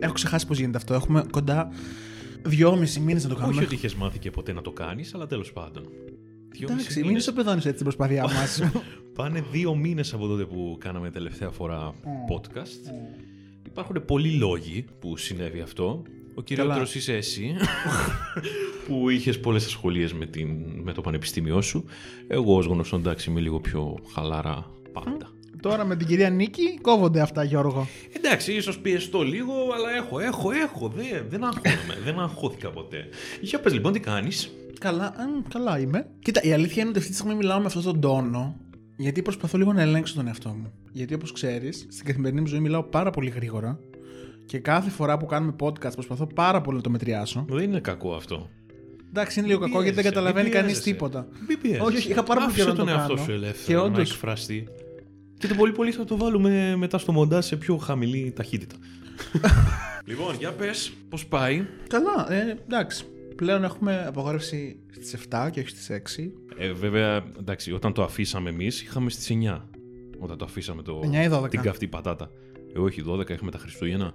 Έχω ξεχάσει πώς γίνεται αυτό. Έχουμε κοντά δυόμιση μήνες να το κάνουμε. Όχι ότι είχες μάθει και ποτέ να το κάνεις, αλλά τέλος πάντων. Δυόμισι Εντάξει, μην μήνες. ισοπεδώνει έτσι την προσπάθειά μας. Πάνε δύο μήνες από τότε που κάναμε τελευταία φορά podcast. Υπάρχουν πολλοί λόγοι που συνέβη αυτό. Ο κυριότερος είσαι εσύ, που είχες πολλές ασχολίες με, την- με το πανεπιστήμιό σου. Εγώ, ως γνωστό, εντάξει, είμαι λίγο πιο χαλάρα πάντα. Τώρα με την κυρία Νίκη κόβονται αυτά, Γιώργο. Εντάξει, ίσως πιεστώ λίγο, αλλά έχω, έχω, έχω. Δεν, δεν αγχώνομαι, δεν αγχώθηκα ποτέ. Για πες λοιπόν, τι κάνεις; Καλά, α, καλά είμαι. Κοίτα, η αλήθεια είναι ότι αυτή τη στιγμή μιλάω με αυτόν τον τόνο γιατί προσπαθώ λίγο να ελέγξω τον εαυτό μου. Γιατί όπως ξέρεις, στην καθημερινή μου ζωή μιλάω πάρα πολύ γρήγορα και κάθε φορά που κάνουμε podcast προσπαθώ πάρα πολύ να το μετριάσω. Δεν είναι κακό αυτό. Εντάξει, είναι λίγο κακό γιατί δεν πιέζεσαι, καταλαβαίνει μην κανείς πιέζεσαι. τίποτα. Μην πιέζεσαι. Όχι, όχι, είχα πάρα πολύ Άφησε καιρό να τον το εαυτό κάνω. σου Και ελεύθερο να όντως- εκφραστεί. Και το πολύ πολύ θα το βάλουμε μετά στο μοντάζ σε πιο χαμηλή ταχύτητα. λοιπόν, για πες, πώς πάει; Καλά, ε, εντάξει. Πλέον έχουμε απαγόρευση στις 7 και όχι στις 6. Ε, βέβαια, εντάξει, όταν το αφήσαμε εμείς είχαμε στις 9. Όταν το αφήσαμε το... 9 ή 12. την καυτή πατάτα. Ε, όχι, 12 έχουμε τα Χριστούγεννα.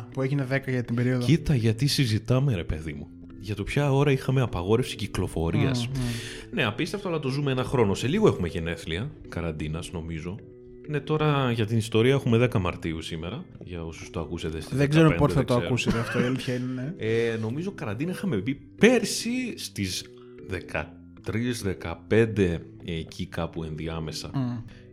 9 που έγινε 10 για την περίοδο. Κοίτα γιατί συζητάμε ρε παιδί μου. Για το ποια ώρα είχαμε απαγόρευση κυκλοφορίας. Ναι, απίστευτο, αλλά το ζούμε ένα χρόνο. Σε λίγο έχουμε γενέθλια, καραντίνας νομίζω. Ναι, τώρα για την ιστορία έχουμε 10 Μαρτίου σήμερα, για όσους το ακούσετε στις Δεν ξέρω 15, πότε θα δεν το ξέρω. ακούσετε αυτό, η αλήθεια είναι. ναι. Ε, νομίζω καραντίνα είχαμε μπει πέρσι στις 13-15 εκεί κάπου ενδιάμεσα.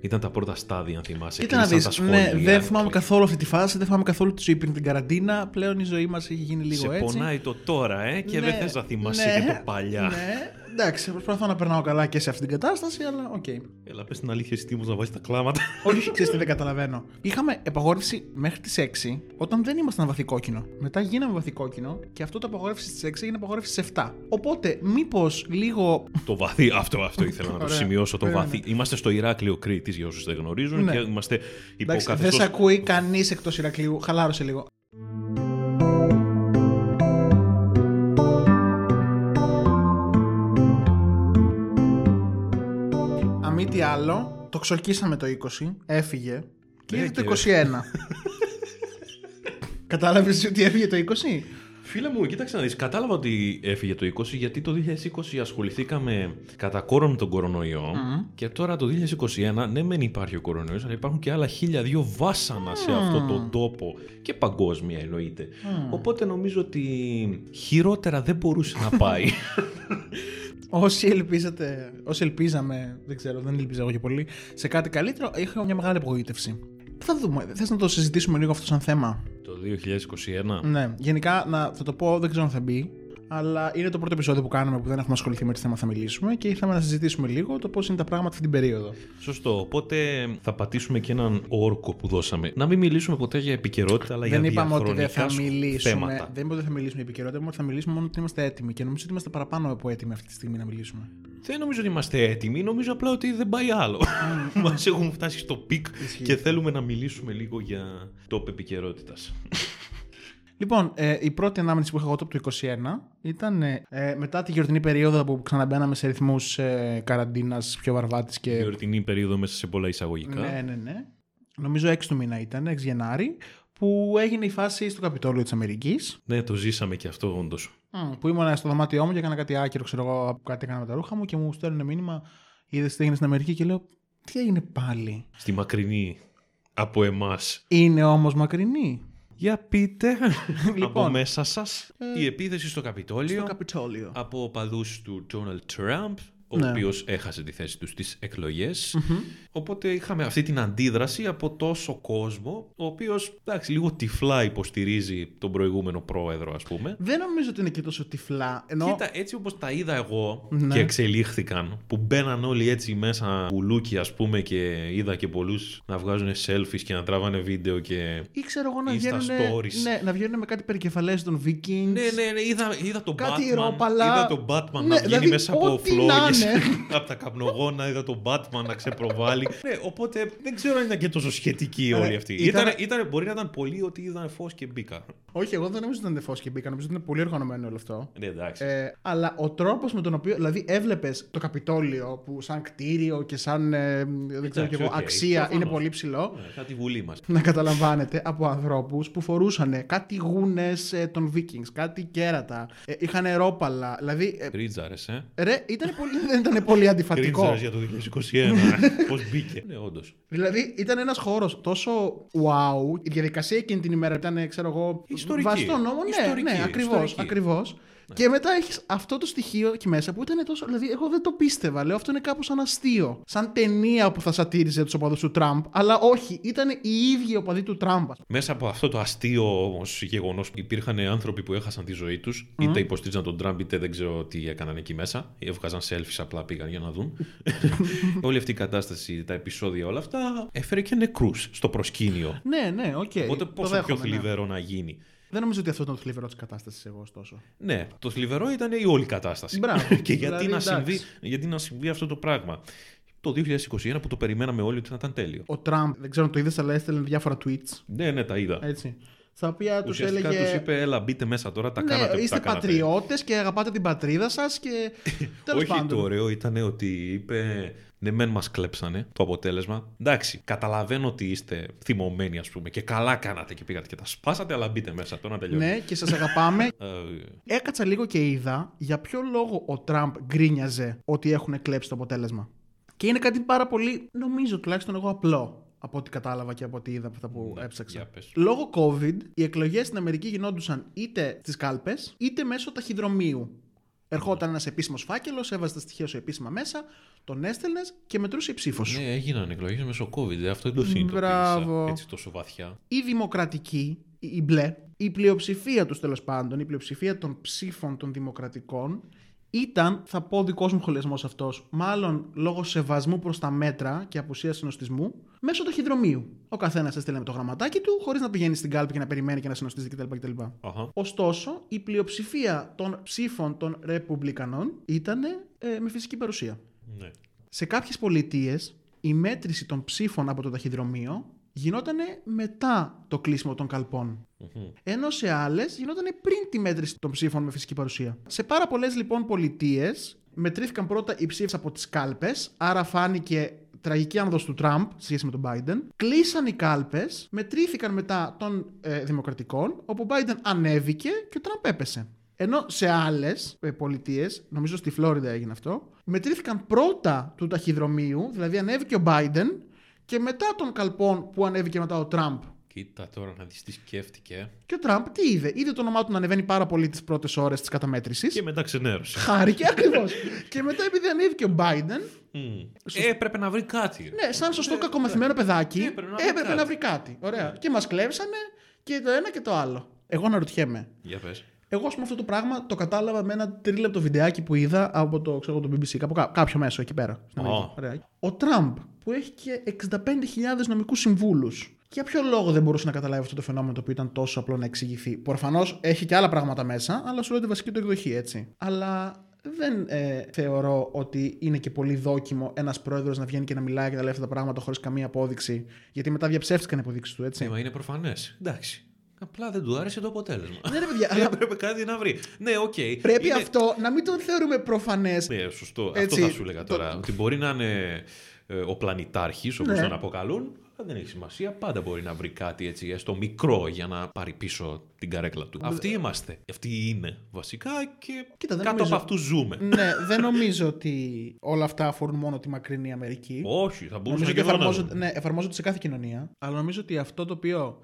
Ήταν τα πρώτα στάδια, αν θυμάσαι. Κοίτα να κλείσαν δεις, τα ναι, σχολεία. δεν θυμάμαι καθόλου αυτή τη φάση, δεν θυμάμαι καθόλου τη ζωή πριν την καραντίνα. Πλέον η ζωή μας έχει γίνει λίγο Σε έτσι. πονάει το τώρα, ε, και δεν Ναι, θες να θυμάσαι ναι, και το παλιά. Ναι, εντάξει, προσπαθώ να περνάω καλά και σε αυτή την κατάσταση, αλλά οκ. Έλα, πες την αλήθεια, εσύ έτοιμος να βάζεις τα κλάματα. Όχι, ξέρεις τι δεν καταλαβαίνω. Είχαμε απαγόρευση μέχρι τις 6 όταν δεν ήμασταν βαθύ κόκκινο. Μετά γίναμε βαθύ κόκκινο και αυτό το απαγόρευση στις 6 έγινε απαγόρευση στις 7. Οπότε, μήπως λίγο. το βαθύ, αυτό, αυτό ήθελα να το Ωραία. σημειώσω. Το Περίμενε. βαθύ. Είμαστε στο Ηράκλειο Κρήτη, για όσους δεν γνωρίζουν, Ναι. και είμαστε υπό Εντάξει, δεν καθεστώς- σε ακούει κανείς εκτός Ηρακλείου. Χαλάρωσε λίγο. Τι άλλο, το ξορκίσαμε το 20, έφυγε. Και Ναι, ήρθε το και- 21. Κατάλαβες ότι έφυγε το 20? Φίλε μου, κοίταξε να δεις, κατάλαβα ότι έφυγε το 20 γιατί το 2020 ασχοληθήκαμε κατά κόρον με τον κορονοϊό. Και τώρα το 2021, ναι μεν υπάρχει ο κορονοϊός, αλλά υπάρχουν και άλλα χίλια δύο βάσανα σε αυτό τον τόπο. Και παγκόσμια εννοείται. Οπότε νομίζω ότι χειρότερα δεν μπορούσε να πάει. Όσοι ελπίζατε, όσοι ελπίζαμε, δεν ξέρω, δεν ελπίζα εγώ και πολύ, σε κάτι καλύτερο, είχα μια μεγάλη απογοήτευση. Θα δούμε. Θες να το συζητήσουμε λίγο αυτό σαν θέμα; το 2021. Ναι, γενικά να, θα το πω, δεν ξέρω αν θα μπει, αλλά είναι το πρώτο επεισόδιο που κάνουμε που δεν έχουμε ασχοληθεί με τι θέμα θα μιλήσουμε και ήθελα να συζητήσουμε λίγο το πώς είναι τα πράγματα αυτή την περίοδο. Σωστό. Οπότε θα πατήσουμε και έναν όρκο που δώσαμε. Να μην μιλήσουμε ποτέ για επικαιρότητα, αλλά δεν για είπαμε ότι δεν διαχρονικά θα μιλήσουμε. θέματα. Δεν είπαμε ότι θα μιλήσουμε για επικαιρότητα, είπαμε ότι θα μιλήσουμε μόνο ότι είμαστε έτοιμοι και νομίζω ότι είμαστε παραπάνω από έτοιμοι αυτή τη στιγμή να μιλήσουμε. Δεν νομίζω ότι είμαστε έτοιμοι, νομίζω απλά ότι δεν πάει άλλο. Μας έχουμε φτάσει στο peak και θέλουμε να μιλήσουμε λίγο για top επικαιρότητας. Λοιπόν, ε, η πρώτη ανάμνηση που είχα εγώ το από το 21 ήταν ε, ε, μετά τη γιορτινή περίοδο που ξαναμπαίναμε σε ρυθμούς ε, καραντίνας πιο βαρβάτης και. Γιορτινή περίοδο μέσα σε πολλά εισαγωγικά. Ναι, ναι, ναι. Νομίζω 6 του μήνα ήταν, 6 Γενάρη, που έγινε η φάση στο Καπιτόλιο της Αμερικής. Ναι, το ζήσαμε και αυτό όντως. Που ήμουν στο δωμάτιό μου και έκανα κάτι άκυρο, ξέρω εγώ, κάτι έκανα με τα ρούχα μου και μου στέλνουν μήνυμα. Είδες τι έγινε στην Αμερική και λέω, Τι έγινε πάλι; Στη μακρινή από εμάς. Είναι όμως μακρινή. Για πείτε από Λοιπόν. μέσα σας η επίθεση στο Καπιτόλιο Στο Καπιτόλιο. από οπαδούς του Donald Trump, ο Ναι. οποίος έχασε τη θέση του στις εκλογες Οπότε είχαμε αυτή την αντίδραση από τόσο κόσμο, ο οποίος εντάξει, λίγο τυφλά υποστηρίζει τον προηγούμενο πρόεδρο, ας πούμε. Δεν νομίζω ότι είναι και τόσο τυφλά. Ενώ... Κοίτα, έτσι όπως τα είδα εγώ Ναι. και εξελίχθηκαν, που μπαίναν όλοι έτσι μέσα μπουλούκι ας πούμε και είδα και πολλούς να βγάζουν selfies και να τράβανε βίντεο και... Ή ξέρω εγώ να Ή στα βγαίνουν, stories. ναι, να βγαίνουν με κάτι περικεφαλές των Vikings. Ναι, ναι, ναι, είδα, είδα τον Κάτι Batman, ρόπαλα. είδα τον Batman Ναι, να βγαίνει δηλαδή, μέσα από ό,τι να φλόγες από τα καπνογόνα, είδα τον Batman να ξεπροβάλλει. ναι, οπότε δεν ξέρω αν ήταν και τόσο σχετική Ωραία. όλη αυτή. Ήταν- Ήταν, ήταν, μπορεί να ήταν πολύ ότι είδαν φως και μπήκα. Όχι, εγώ δεν νομίζω ότι ήταν φως και μπήκα. Νομίζω ότι είναι πολύ οργανωμένο όλο αυτό. Ναι, εντάξει. Ε, αλλά ο τρόπος με τον οποίο. Δηλαδή, έβλεπες το Καπιτόλιο που σαν κτίριο και σαν. ε, δεν ξέρω Εντάξει, κι εγώ, οκ, αξία προφανώς. είναι πολύ ψηλό. Ναι, σαν τη βουλή μας. Να καταλαμβάνεται από ανθρώπους που φορούσαν κάτι γούνες των Vikings, κάτι κέρατα, ε, είχαν ρόπαλα. Δηλαδή. Ε, Κρίτζαρε, ε. ρε, ήταν πολύ, δεν ήταν πολύ αντιφατικό. Κρίτζαρε για το 2021. Πώς μπήκε. Ναι, όντως. Δηλαδή ήταν ένας χώρος τόσο wow. Η διαδικασία εκείνη την ημέρα ήταν, ξέρω εγώ. Ιστορική. Βάσει τον νόμο, ναι, Ιστορική, ναι, ακριβώς. Ιστορική. Ακριβώς. Και μετά έχεις αυτό το στοιχείο εκεί μέσα που ήταν τόσο. Δηλαδή, εγώ δεν το πίστευα. Λέω αυτό είναι κάπως σαν αστείο. Σαν ταινία που θα σατήριζε τους οπαδούς του Τραμπ. Αλλά όχι, ήταν οι ίδιοι οπαδοί του Τραμπ. Μέσα από αυτό το αστείο όμως γεγονός υπήρχαν άνθρωποι που έχασαν τη ζωή τους, είτε υποστήριζαν τον Τραμπ, είτε δεν ξέρω τι έκαναν εκεί μέσα. Έβγαζαν selfies, απλά πήγαν για να δουν. Όλη αυτή η κατάσταση, τα επεισόδια, όλα αυτά έφερε και νεκρούς στο προσκήνιο. Ναι, ναι, οκ. Οπότε το πόσο πιο δέχομαι, ναι. θλιβερό να γίνει. Δεν νομίζω ότι αυτός ήταν το θλιβερός της κατάστασης, εγώ ωστόσο. Ναι, το θλιβερό ήταν η όλη κατάσταση. Μπράβο. και γιατί, Δηλαδή, να εντάξει. συμβεί, γιατί να συμβεί αυτό το πράγμα. Το 2021 που το περιμέναμε όλοι ότι θα ήταν τέλειο. Ο Τραμπ, δεν ξέρω αν το είδες, αλλά έστελνε διάφορα tweets. Ναι, ναι, τα είδα. Έτσι. Στα οποία τους Ουσιαστικά έλεγε. τους είπε, έλα μπείτε μέσα τώρα, τα ναι, κάνατε που είστε τα κάνατε. πατριώτες και αγαπάτε την πατρίδα σας και. Τέλος Όχι, πάντων. το ωραίο ήταν ότι είπε. Ναι, μεν μας κλέψανε το αποτέλεσμα. Εντάξει, καταλαβαίνω ότι είστε θυμωμένοι, ας πούμε, και καλά κάνατε και πήγατε και τα σπάσατε, αλλά μπείτε μέσα τώρα να τελειώσει. Ναι, και σας αγαπάμε. Ε, Έκατσα λίγο και είδα για ποιο λόγο ο Τραμπ γκρίνιαζε ότι έχουν κλέψει το αποτέλεσμα. Και είναι κάτι πάρα πολύ, νομίζω τουλάχιστον εγώ απλό. Από ό,τι κατάλαβα και από ό,τι είδα από αυτά που Ναι, έψαξα. για πες. Λόγω COVID, οι εκλογές στην Αμερική γινόντουσαν είτε στις κάλπες είτε μέσω ταχυδρομείου. Ερχόταν ένας επίσημος φάκελος, έβαζε τα στοιχεία σου επίσημα μέσα, τον έστελνες και μετρούσε η ψήφος σου. ναι, έγιναν εκλογές μέσω COVID. ε, Αυτό δεν το συνειδητοποίησα Μπράβο. έτσι τόσο βαθιά. οι δημοκρατικοί, οι οι μπλε, η πλειοψηφία τους τέλος πάντων, η πλειοψηφία των ψήφων των δημοκρατικών ήταν, θα πω δικός μου σχολιασμός αυτός, μάλλον λόγω σεβασμού προς τα μέτρα και απουσίας συνοστισμού, μέσω ταχυδρομείου. Ο καθένας έστελνε με το γραμματάκι του, χωρίς να πηγαίνει στην κάλπη και να περιμένει και να συνοστίζει κτλ. κτλ. Αχα. Ωστόσο, η πλειοψηφία των ψήφων των Ρεπουμπλικανών ήταν ε, με φυσική παρουσία. Ναι. Σε κάποιες πολιτείες, η μέτρηση των ψήφων από το ταχυδρομείο γινόταν μετά το κλείσιμο των καλπών. Μμμ. Ενώ σε άλλες γινόταν πριν τη μέτρηση των ψήφων με φυσική παρουσία. Σε πάρα πολλές λοιπόν πολιτείες μετρήθηκαν πρώτα οι ψήφοι από τις κάλπες, άρα φάνηκε τραγική άνοδος του Τραμπ σε σχέση με τον Biden. Κλείσαν οι κάλπες, μετρήθηκαν μετά των ε, Δημοκρατικών, όπου ο Biden ανέβηκε και ο Τραμπ έπεσε. Ενώ σε άλλες πολιτείες, νομίζω στη Φλόριντα έγινε αυτό, μετρήθηκαν πρώτα του ταχυδρομείου, δηλαδή ανέβηκε ο Biden και μετά των καλπών που ανέβηκε μετά ο Τραμπ. Κοίτα τώρα να δεις τι σκέφτηκε. Και ο Τραμπ τι είδε, είδε το όνομά του να ανεβαίνει πάρα πολύ τις πρώτες ώρες της καταμέτρησης. Και μετά ξενέρωσε. Χάρηκε ακριβώς. και μετά επειδή ανέβηκε ο Biden, Μμ. Ε, έπρεπε να βρει κάτι. ρε. ναι, σαν σωστό κακομαθημένο παιδάκι, Έπρεπε να βρει έπρεπε κάτι. να βρει κάτι. Ωραία. Και μας κλέψανε και το ένα και το άλλο. Εγώ αναρωτιέμαι. Για πες. Εγώ, ας πούμε, αυτό το πράγμα το κατάλαβα με ένα τρίλεπτο βιντεάκι που είδα από το, ξέρω, το BBC, από κά- κάποιο μέσο εκεί πέρα. στην Α. Αμερική. Ωραία. Ο Τραμπ, που έχει και 65.000 νομικούς συμβούλους, για ποιο λόγο δεν μπορούσε να καταλάβει αυτό το φαινόμενο το οποίο ήταν τόσο απλό να εξηγηθεί; Προφανώς έχει και άλλα πράγματα μέσα, αλλά σου λέω τη βασική του εκδοχή, έτσι. Αλλά δεν ε, θεωρώ ότι είναι και πολύ δόκιμο ένας πρόεδρος να βγαίνει και να μιλάει και να λέει αυτά τα πράγματα χωρίς καμία απόδειξη. Γιατί μετά διαψεύστηκαν οι αποδείξεις του, έτσι. Ναι, μα είναι προφανές. Εντάξει. Απλά δεν του άρεσε το αποτέλεσμα. Ναι, ρε παιδιά, αλλά Έπρεπε κάτι να βρει. Ναι, οκ. πρέπει Είναι- αυτό να μην το θεωρούμε προφανές. Ναι, σωστό. Έτσι, Αυτό θα σου έλεγα το- τώρα. Ότι μπορεί να είναι ε, ο πλανητάρχης, όπως Ναι. τον αποκαλούν. αλλά Δεν έχει σημασία. Πάντα μπορεί να βρει κάτι έτσι, έστω μικρό, για να πάρει πίσω την καρέκλα του. Αυτοί είμαστε. Αυτοί είναι βασικά και Κοίτα, δεν κάτω νομίζω- από αυτού ζούμε. ναι, δεν νομίζω ότι όλα αυτά αφορούν μόνο τη μακρινή Αμερική. Όχι, θα μπορούσα νομίζω και ότι εδώ να εφαρμόζονται, δούμε. ναι, εφαρμόζονται σε κάθε κοινωνία. Αλλά νομίζω ότι αυτό το οποίο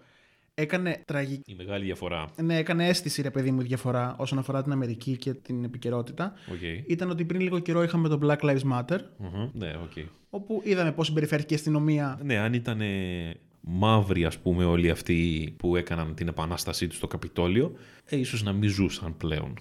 έκανε τραγική. Η μεγάλη διαφορά. Ναι, έκανε αίσθηση, ρε παιδί μου, διαφορά όσον αφορά την Αμερική και την επικαιρότητα. Οκ. Ήταν ότι πριν λίγο καιρό είχαμε το Black Lives Matter, Μμμ, Ναι, οκ. όπου είδαμε πώς συμπεριφέρθηκε η αστυνομία. Ναι, αν ήταν μαύροι ας πούμε όλοι αυτοί που έκαναν την επανάστασή τους στο Καπιτόλιο, ε, ίσως να μην ζούσαν πλέον.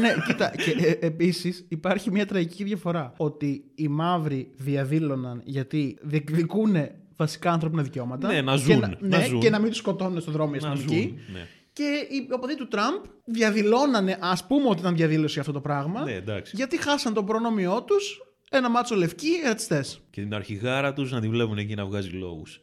ναι, κοίτα, και ε, επίσης υπάρχει μια τραγική διαφορά. Ότι οι μαύροι διαδήλωναν γιατί διεκδικούν βασικά ανθρώπινα δικαιώματα. Ναι, να και ζουν, να, να ναι, ζουν. και να μην τους σκοτώνουν στον δρόμο οι να αστυνομικοί. ζουν. Ναι. Και οι οπαδοί του Τραμπ διαδηλώνανε, ας πούμε ότι ήταν διαδήλωση αυτό το πράγμα, ναι, εντάξει. γιατί χάσαν το προνόμιό τους ένα μάτσο λευκοί ρατσιστές. Και την αρχηγάρα τους να τη βλέπουν εκεί να βγάζει λόγους.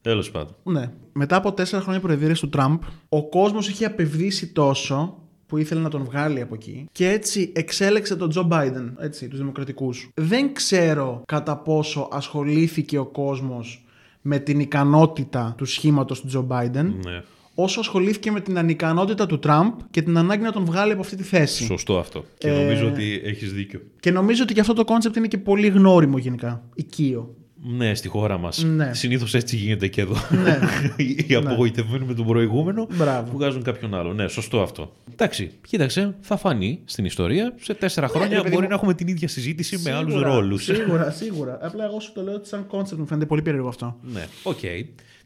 Τέλος πάντων. Ναι. Μετά από τέσσερα χρόνια προεδρίας του Τραμπ, ο κόσμος είχε απευδίσει τόσο που ήθελε να τον βγάλει από εκεί και έτσι εξέλεξε τον Τζο Μπάιντεν, έτσι, τους δημοκρατικούς. Δεν ξέρω κατά πόσο ασχολήθηκε ο κόσμος με την ικανότητα του σχήματος του Τζο Μπάιντεν Ναι. όσο ασχολήθηκε με την ανικανότητα του Τραμπ και την ανάγκη να τον βγάλει από αυτή τη θέση. Σωστό αυτό. Και Ε, νομίζω ότι έχεις δίκιο. Και νομίζω ότι και αυτό το concept είναι και πολύ γνώριμο γενικά. Οικείο. Ναι, στη χώρα μας. Ναι. Συνήθως έτσι γίνεται και εδώ. Ναι. Οι απογοητευμένοι με τον προηγούμενο Μπράβο. βγάζουν κάποιον άλλο. Ναι, σωστό αυτό. Εντάξει, κοίταξε, θα φανεί στην ιστορία. Σε τέσσερα ρε χρόνια παιδί μπορεί μου. να έχουμε την ίδια συζήτηση με άλλους Σίγουρα, ρόλους. Σίγουρα, σίγουρα. Απλά εγώ σου το λέω ότι σαν κόνσεπτ μου φαίνεται πολύ περίεργο αυτό. Ναι, οκ.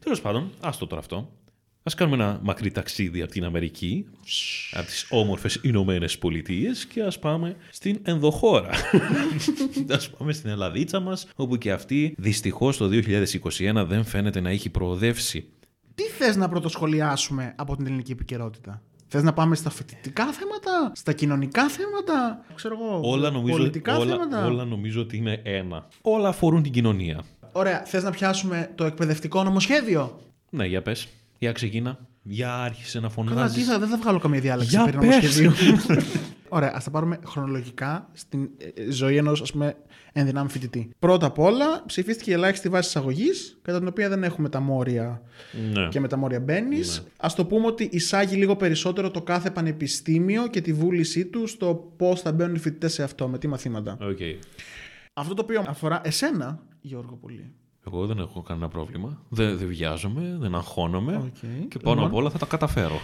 Τέλος πάντων, άστο τώρα αυτό. Ας κάνουμε ένα μακρύ ταξίδι από την Αμερική, από τις όμορφες Ηνωμένες Πολιτείες και ας πάμε στην ενδοχώρα. ας πάμε στην Ελλαδίτσα μας, όπου και αυτή δυστυχώς το 2021 δεν φαίνεται να έχει προοδεύσει. Τι θες να πρωτοσχολιάσουμε από την ελληνική επικαιρότητα; Θες να πάμε στα φοιτητικά θέματα, στα κοινωνικά θέματα, ξέρω εγώ, Όλα νομίζω, πολιτικά όλα, θέματα; όλα νομίζω ότι είναι ένα. Όλα αφορούν την κοινωνία. Ωραία, θες να πιάσουμε το εκπαιδευτικό νομοσχέδιο; Ναι, για πες. Για ξεκίνα. Για άρχισε να Καλά, τι φωνάζει. θα, δεν θα βγάλω καμία διάλεξη Για περί πες. νομοσχεδίου. Ωραία, ας τα πάρουμε χρονολογικά στην ε, ζωή ενός ας πούμε ενδυνάμει φοιτητή. Πρώτα απ' όλα, ψηφίστηκε η ελάχιστη βάση εισαγωγής, κατά την οποία δεν έχουμε τα μόρια Ναι. και με τα μόρια μπαίνεις. Ας το πούμε ότι εισάγει λίγο περισσότερο το κάθε πανεπιστήμιο και τη βούλησή του στο πώς θα μπαίνουν οι φοιτητές σε αυτό, με τι μαθήματα. ΟΚ. Αυτό το οποίο αφορά εσένα, Γιώργο, πολύ. Εγώ δεν έχω κανένα πρόβλημα. Δεν, δεν βιάζομαι, δεν αγχώνομαι. ΟΚ. Και πάνω Λοιπόν. απ' όλα θα τα καταφέρω.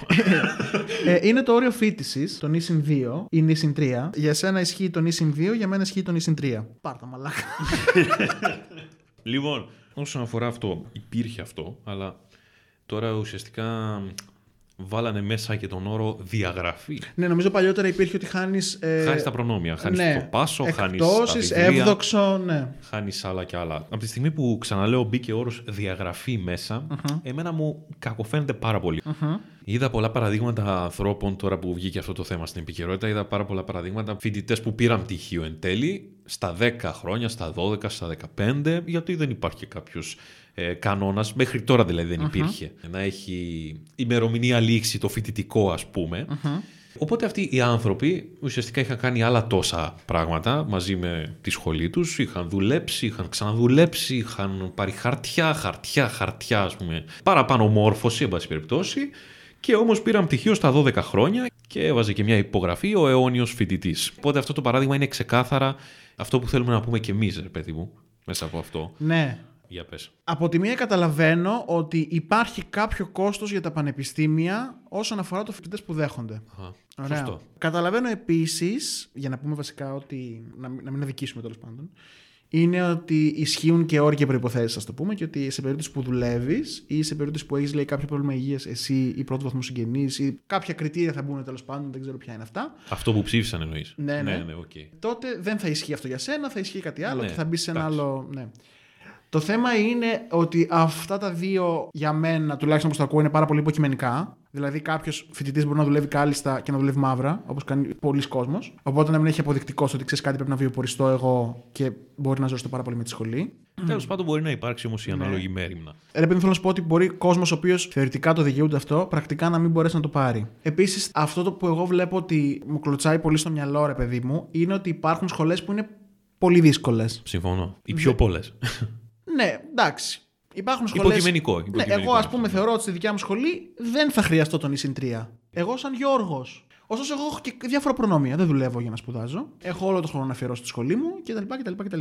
ε, είναι το όριο φοίτησης, το ν συν 2 ή ν συν 3. Για σένα ισχύει το ν συν 2, για μένα ισχύει το ν συν 3. Πάρ' τα μαλάκα. λοιπόν, όσον αφορά αυτό, υπήρχε αυτό, αλλά τώρα ουσιαστικά βάλανε μέσα και τον όρο διαγραφή. ναι, νομίζω παλιότερα υπήρχε ότι χάνεις. Ε, Χάνεις τα προνόμια, χάνεις ναι, το πάσο, χάνεις τα εκπτώσεις, βιβλία, εύδοξο, ναι. χάνεις άλλα και άλλα. Από τη στιγμή που ξαναλέω μπήκε ο όρος διαγραφή μέσα, εμένα μου κακοφαίνεται πάρα πολύ. Είδα πολλά παραδείγματα ανθρώπων τώρα που βγήκε αυτό το θέμα στην επικαιρότητα. Είδα πάρα πολλά παραδείγματα φοιτητές που πήραν πτυχίο εν τέλει στα 10 χρόνια, στα 12, στα 15, γιατί δεν υπάρχει κάποιος ε, κανόνας. Μέχρι τώρα δηλαδή δεν υπήρχε. Να έχει ημερομηνία λήξη το φοιτητικό, ας πούμε. Οπότε αυτοί οι άνθρωποι ουσιαστικά είχαν κάνει άλλα τόσα πράγματα μαζί με τη σχολή τους. Είχαν δουλέψει, είχαν ξαναδουλέψει, είχαν πάρει χαρτιά, χαρτιά, χαρτιά ας πούμε. Παραπάνω μόρφωση, εν πάση περιπτώσει. Και όμως πήραν πτυχίο στα 12 χρόνια και έβαζε και μια υπογραφή ο αιώνιος φοιτητής. Οπότε αυτό το παράδειγμα είναι ξεκάθαρα αυτό που θέλουμε να πούμε και εμείς, ρε παιδί μου, μέσα από αυτό. Ναι. Για πες. Από τη μία καταλαβαίνω ότι υπάρχει κάποιο κόστος για τα πανεπιστήμια όσον αφορά τους φοιτητές που δέχονται. Αχα, Ωραία. Σωστό. Καταλαβαίνω επίσης, για να πούμε βασικά ότι, να, μην- να μην αδικήσουμε τέλος πάντων, είναι ότι ισχύουν και όροι και προϋποθέσεις, ας το πούμε, και ότι σε περίπτωση που δουλεύεις ή σε περίπτωση που έχεις κάποιο πρόβλημα υγείας εσύ ή πρώτο βαθμό συγγενής ή κάποια κριτήρια θα μπουν τέλος πάντων, δεν ξέρω ποια είναι αυτά. Αυτό που ψήφισαν εννοείς. Ναι, ναι. ναι, οκ. Τότε δεν θα ισχύει αυτό για σένα, θα ισχύει κάτι άλλο Ναι, και θα μπεις σε ένα εντάξει. άλλο. Ναι. Το θέμα είναι ότι αυτά τα δύο για μένα, τουλάχιστον όπως το ακούω, είναι πάρα πολύ υποκειμενικά. Δηλαδή, κάποιος φοιτητής μπορεί να δουλεύει κάλλιστα και να δουλεύει μαύρα, όπως κάνει πολύς κόσμος. Οπότε να μην έχει αποδεικτικό ότι ξέρεις κάτι πρέπει να βιοποριστώ εγώ και μπορεί να ζοριστώ πάρα πολύ με τη σχολή. Τέλος πάντων, μπορεί να υπάρξει όμως η Ναι. ανάλογη μέρημνα. Ε, Ρε παιδί, θέλω να σου πω ότι μπορεί κόσμος ο οποίος θεωρητικά το δικαιούται αυτό, πρακτικά να μην μπορέσει να το πάρει. Επίσης, αυτό το που εγώ βλέπω ότι μου κλωτσάει πολύ στο μυαλό, ρε παιδί μου, είναι ότι υπάρχουν σχολές που είναι πολύ δύσκολες. Συμφωνώ. Οι πιο πολλές. Ναι, εντάξει. Υπάρχουν σχολές... Υποκειμενικό, Ναι, υποκειμενικό εγώ, ας αυτό, πούμε, ναι. θεωρώ ότι στη δικιά μου σχολή δεν θα χρειαστώ τον ΙΣΙΝ 3. Εγώ, σαν Γιώργος. Ωστόσο, εγώ έχω και διάφορα προνόμια. Δεν δουλεύω για να σπουδάζω. Έχω όλο το χρόνο να αφιερώσω στη σχολή μου κτλ. κτλ, κτλ.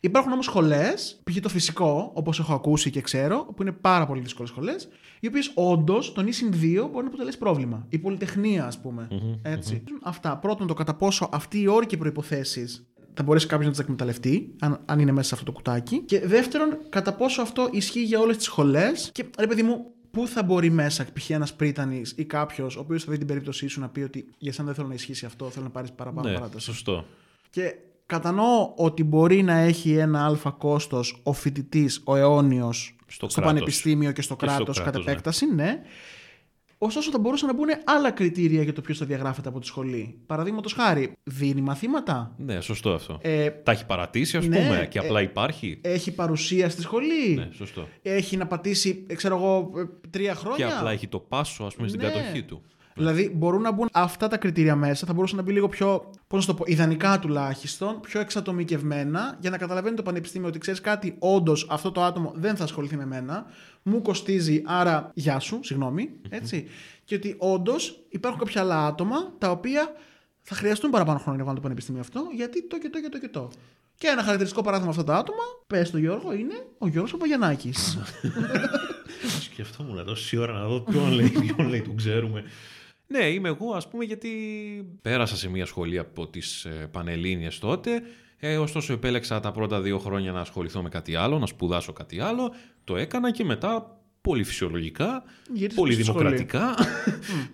Υπάρχουν όμως σχολές, π.χ. το φυσικό, όπως έχω ακούσει και ξέρω, που είναι πάρα πολύ δύσκολες σχολές, οι οποίες όντως τον ΙΣΙΝ 2 μπορεί να αποτελέσει πρόβλημα. Η πολυτεχνία, ας πούμε. ετσι Αυτά. Πρώτον, το κατά πόσο αυτοί οι όροι και προποθέσει θα μπορέσει κάποιος να τις εκμεταλλευτεί, αν, αν είναι μέσα σε αυτό το κουτάκι. Και δεύτερον, κατά πόσο αυτό ισχύει για όλες τις σχολές. Και ρε παιδί μου, πού θα μπορεί μέσα, π.χ. ένας πρίτανης ή κάποιος, ο οποίος θα δει την περίπτωσή σου να πει ότι για σένα δεν θέλω να ισχύσει αυτό, θέλω να πάρεις παραπάνω ναι, παράταση. σωστό. Και κατανοώ ότι μπορεί να έχει ένα αλφα κόστος ο φοιτητής, ο αιώνιος, Στο στο, κράτος. πανεπιστήμιο και στο Και στο κράτος κατ' κράτος, ναι. επέκταση, ναι. Ωστόσο, θα μπορούσαν να μπουν άλλα κριτήρια για το ποιος θα διαγράφεται από τη σχολή. Παραδείγματος χάρη, δίνει μαθήματα. Ναι, σωστό αυτό. Ε, Τα έχει παρατήσει, ας ναι, πούμε, και ε, απλά υπάρχει; έχει παρουσία στη σχολή. Ναι, σωστό. Έχει να πατήσει, ε, ξέρω εγώ, ε, τρία Και χρόνια. απλά έχει το πάσο, ας πούμε, στην Ναι. κατοχή του. Δηλαδή, μπορούν να μπουν αυτά τα κριτήρια μέσα, θα μπορούσε να μπει λίγο πιο, πώς να το πω, ιδανικά τουλάχιστον, πιο εξατομικευμένα, για να καταλαβαίνει το πανεπιστήμιο ότι ξέρεις κάτι, όντως αυτό το άτομο δεν θα ασχοληθεί με μένα, μου κοστίζει, άρα γεια σου, συγγνώμη, έτσι. Και ότι όντως υπάρχουν κάποια άλλα άτομα τα οποία θα χρειαστούν παραπάνω χρόνο για να βάλουν το πανεπιστήμιο αυτό, γιατί το και το και το και το. Και ένα χαρακτηριστικό παράδειγμα αυτά τα άτομα, πες το Γιώργο, είναι ο Γιώργος Παπαγιανάκη. Σκεφτόμουν τόση ώρα να δω ποιον λέει, ποιον λέει, τον ξέρουμε. Ναι, είμαι εγώ, ας πούμε, γιατί πέρασα σε μια σχολή από τις ε, Πανελλήνιες τότε. Ε, ωστόσο, επέλεξα τα πρώτα δύο χρόνια να ασχοληθώ με κάτι άλλο, να σπουδάσω κάτι άλλο. Το έκανα και μετά, πολύ φυσιολογικά, Γύρισες πολύ στη σχολή. δημοκρατικά,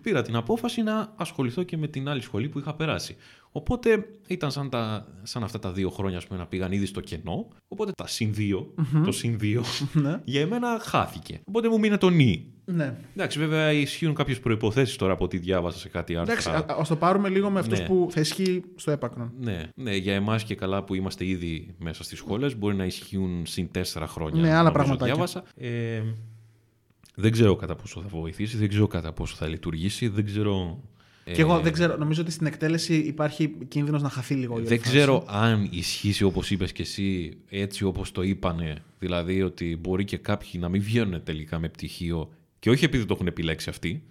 πήρα την απόφαση να ασχοληθώ και με την άλλη σχολή που είχα περάσει. Οπότε ήταν σαν, τα, σαν αυτά τα δύο χρόνια ας πούμε, να πήγαν ήδη στο κενό. Οπότε τα συν δύο, το συν δύο, ναι. για εμένα χάθηκε. Οπότε μου μείνε το νι. ναι. Εντάξει, βέβαια ισχύουν κάποιες προποθέσει τώρα από ό,τι διάβασα σε κάτι άρθρα. Εντάξει, α το πάρουμε λίγο με αυτούς Ναι. που θα ισχύει στο έπακρον. Ναι, ναι, για εμάς και καλά που είμαστε ήδη μέσα στις σχόλες, μπορεί να ισχύουν συν τέσσερα χρόνια. Ναι, άλλα νομίζω, πραγματάκια. Διάβασα. Ε, δεν ξέρω κατά πόσο θα βοηθήσει, δεν ξέρω κατά πόσο θα λειτουργήσει, δεν ξέρω. ε, Και εγώ δεν ξέρω, νομίζω ότι στην εκτέλεση υπάρχει κίνδυνος να χαθεί λίγο η όλη Δεν φάση. ξέρω αν ισχύσει όπως είπες και εσύ, έτσι όπως το είπανε. Δηλαδή ότι μπορεί και κάποιοι να μην βγαίνουν τελικά με πτυχίο και όχι επειδή το έχουν επιλέξει αυτοί,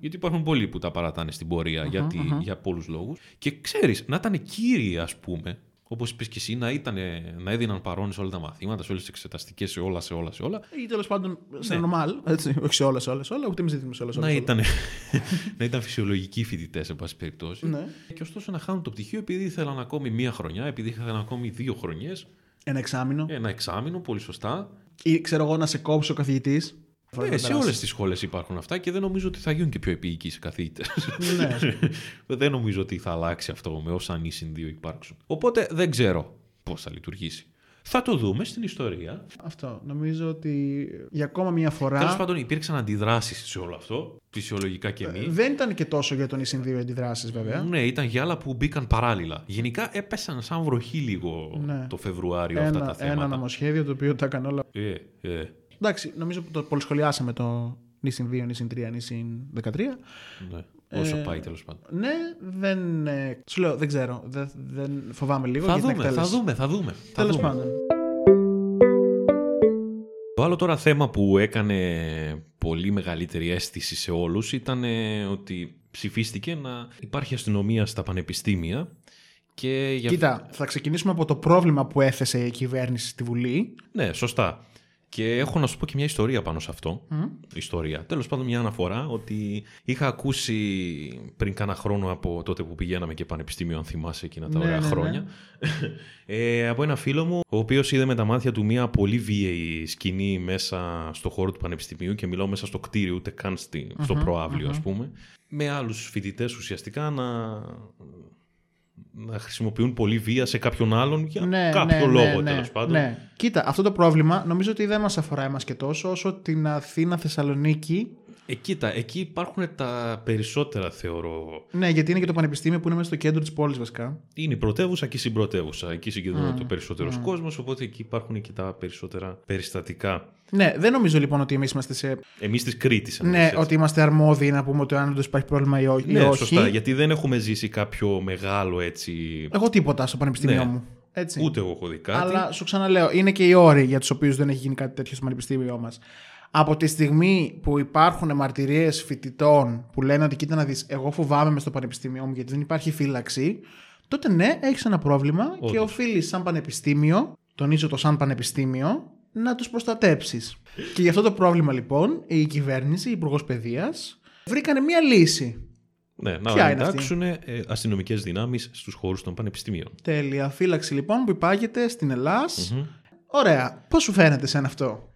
Γιατί υπάρχουν πολλοί που τα παρατάνε στην πορεια γιατί, για πολλούς λόγους. Και ξέρεις, να ήταν κύριοι ας πούμε, όπως είπες και εσύ, να, ήταν, να έδιναν παρόν σε όλα τα μαθήματα, σε όλες τις εξεταστικές, σε όλα, σε όλα, σε όλα. Ή τέλος πάντων σε Ναι. normal, έτσι, όχι σε όλα, σε όλα, σε όλα, ούτε εμείς δεν σε όλα. σε όλα, Να σε όλα. ήταν, να ήταν φυσιολογικοί φοιτητές, εν πάση περιπτώσει. Ναι. Και ωστόσο να χάνουν το πτυχίο επειδή ήθελαν ακόμη μία χρονιά, επειδή ήθελαν ακόμη δύο χρονιές, Ένα εξάμεινο. ένα εξάμεινο, πολύ σωστά. Ή ξέρω εγώ να σε κόψει ο καθηγητής. Ναι, σε όλες τις σχολές υπάρχουν αυτά και δεν νομίζω ότι θα γίνουν και πιο επίοικοι σε καθηγητές. Ναι. δεν νομίζω ότι θα αλλάξει αυτό με όσα νησιν δύο υπάρξουν. Οπότε δεν ξέρω πώς θα λειτουργήσει. Θα το δούμε στην ιστορία. Αυτό. Νομίζω ότι για ακόμα μία Τέλος φορά. πάντων, υπήρξαν αντιδράσεις σε όλο αυτό, φυσιολογικά και μη. Δεν ήταν και τόσο για τον ίσιν δύο αντιδράσεις, βέβαια. Ναι, ήταν για άλλα που μπήκαν παράλληλα. Γενικά έπεσαν σαν βροχή λίγο Ναι. το Φεβρουάριο αυτά τα Ένα, θέματα. ένα νομοσχέδιο το οποίο τα έκανε όλα. Ε, ε, Εντάξει, νομίζω που το πολυσχολιάσαμε το νησιν 2, νησιν 3, νησιν 13. ναι. Όσο Ε, πάει τέλος πάντων. Ναι, δεν. ε, σου λέω, δεν ξέρω. Δεν, δεν φοβάμαι λίγο. Θα για την δούμε, θα εκτέλεση. δούμε, θα δούμε. θα Τέλος δούμε. πάντων. Το άλλο τώρα θέμα που έκανε πολύ μεγαλύτερη αίσθηση σε όλους ήταν ε, ότι ψηφίστηκε να υπάρχει αστυνομία στα πανεπιστήμια και για... Κοίτα, θα ξεκινήσουμε από το πρόβλημα που έθεσε η κυβέρνηση στη Βουλή. Ναι, σωστά. Και έχω να σου πω και μια ιστορία πάνω σε αυτό. Ιστορία. Τέλος πάντων μια αναφορά ότι είχα ακούσει πριν κάνα χρόνο από τότε που πηγαίναμε και πανεπιστήμιο αν θυμάσαι εκείνα τα Ναι, ωραία ναι, ναι. χρόνια. ε, από ένα φίλο μου ο οποίος είδε με τα μάτια του μια πολύ βίαιη σκηνή μέσα στο χώρο του πανεπιστημίου και μιλάω μέσα στο κτίριο ούτε καν στη, στο προαυλιο ας πούμε με άλλους φοιτητές ουσιαστικά να, να χρησιμοποιούν πολύ βία σε κάποιον άλλον για κάποιο λόγο τέλος πάντων. Ναι. Κοίτα, αυτό το πρόβλημα νομίζω ότι δεν μας αφορά εμάς και τόσο όσο την Αθήνα, Θεσσαλονίκη. Ε, κοίτα, εκεί υπάρχουν τα περισσότερα θεωρώ. Ναι, γιατί είναι και το πανεπιστήμιο που είναι μέσα στο κέντρο της πόλης βασικά. Είναι η πρωτεύουσα και η συμπρωτεύουσα. Εκεί συγκεντρώνεται ο περισσότερος κόσμος, οπότε εκεί υπάρχουν και τα περισσότερα περιστατικά. Ναι, δεν νομίζω λοιπόν ότι εμείς είμαστε σε. Εμείς της Κρήτης. Ναι, ότι είμαστε αρμόδιοι να πούμε ότι αν όντω υπάρχει πρόβλημα ή ό- ή ναι, όχι. σωστά. Γιατί δεν έχουμε ζήσει κάποιο μεγάλο έτσι. Εγώ τίποτα στο πανεπιστήμιο Ναι. μου. Έτσι. Ούτε εγώ έχω δει κάτι. Αλλά σου ξαναλέω, είναι και οι όροι για τους οποίους δεν έχει γίνει κάτι τέτοιο στο πανεπιστήμιό μας. Από τη στιγμή που υπάρχουν μαρτυρίες φοιτητών που λένε ότι κοίτα να δεις, εγώ φοβάμαι μες στο πανεπιστήμιό μου γιατί δεν υπάρχει φύλαξη, τότε ναι, έχεις ένα πρόβλημα και Όντως. οφείλεις σαν πανεπιστήμιο, τονίζω το σαν πανεπιστήμιο, να τους προστατέψεις. και γι' αυτό το πρόβλημα λοιπόν η κυβέρνηση, η Υπουργός Παιδείας, βρήκανε μία λύση. Ναι, να Ποια είναι εντάξουν ε, αστυνομικές δυνάμεις στους χώρους των πανεπιστημίων. Τέλεια. Φύλαξη λοιπόν που υπάγεται στην ελλας Ωραία. Πώς σου φαίνεται σε αυτό;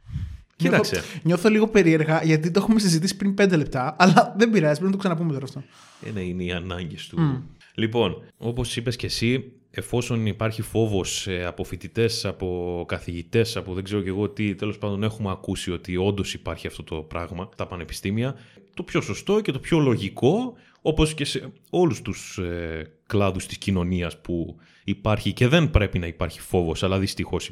Κοίταξε. Νιώθω, νιώθω λίγο περίεργα γιατί το έχουμε συζητήσει πριν 5 λεπτά, αλλά δεν πειράζει, πρέπει να το ξαναπούμε τώρα αυτό. Ε, ναι, είναι οι ανάγκες του. Λοιπόν, όπως είπες και εσύ, εφόσον υπάρχει φόβος ε, από φοιτητές, από καθηγητές, από δεν ξέρω και εγώ τι, τέλος πάντων έχουμε ακούσει ότι όντως υπάρχει αυτό το πράγμα, τα πανεπιστήμια, το πιο σωστό και το πιο λογικό, όπως και σε όλους τους ε, κλάδους της κοινωνίας που υπάρχει και δεν πρέπει να υπάρχει φόβος, αλλά δυστυχώς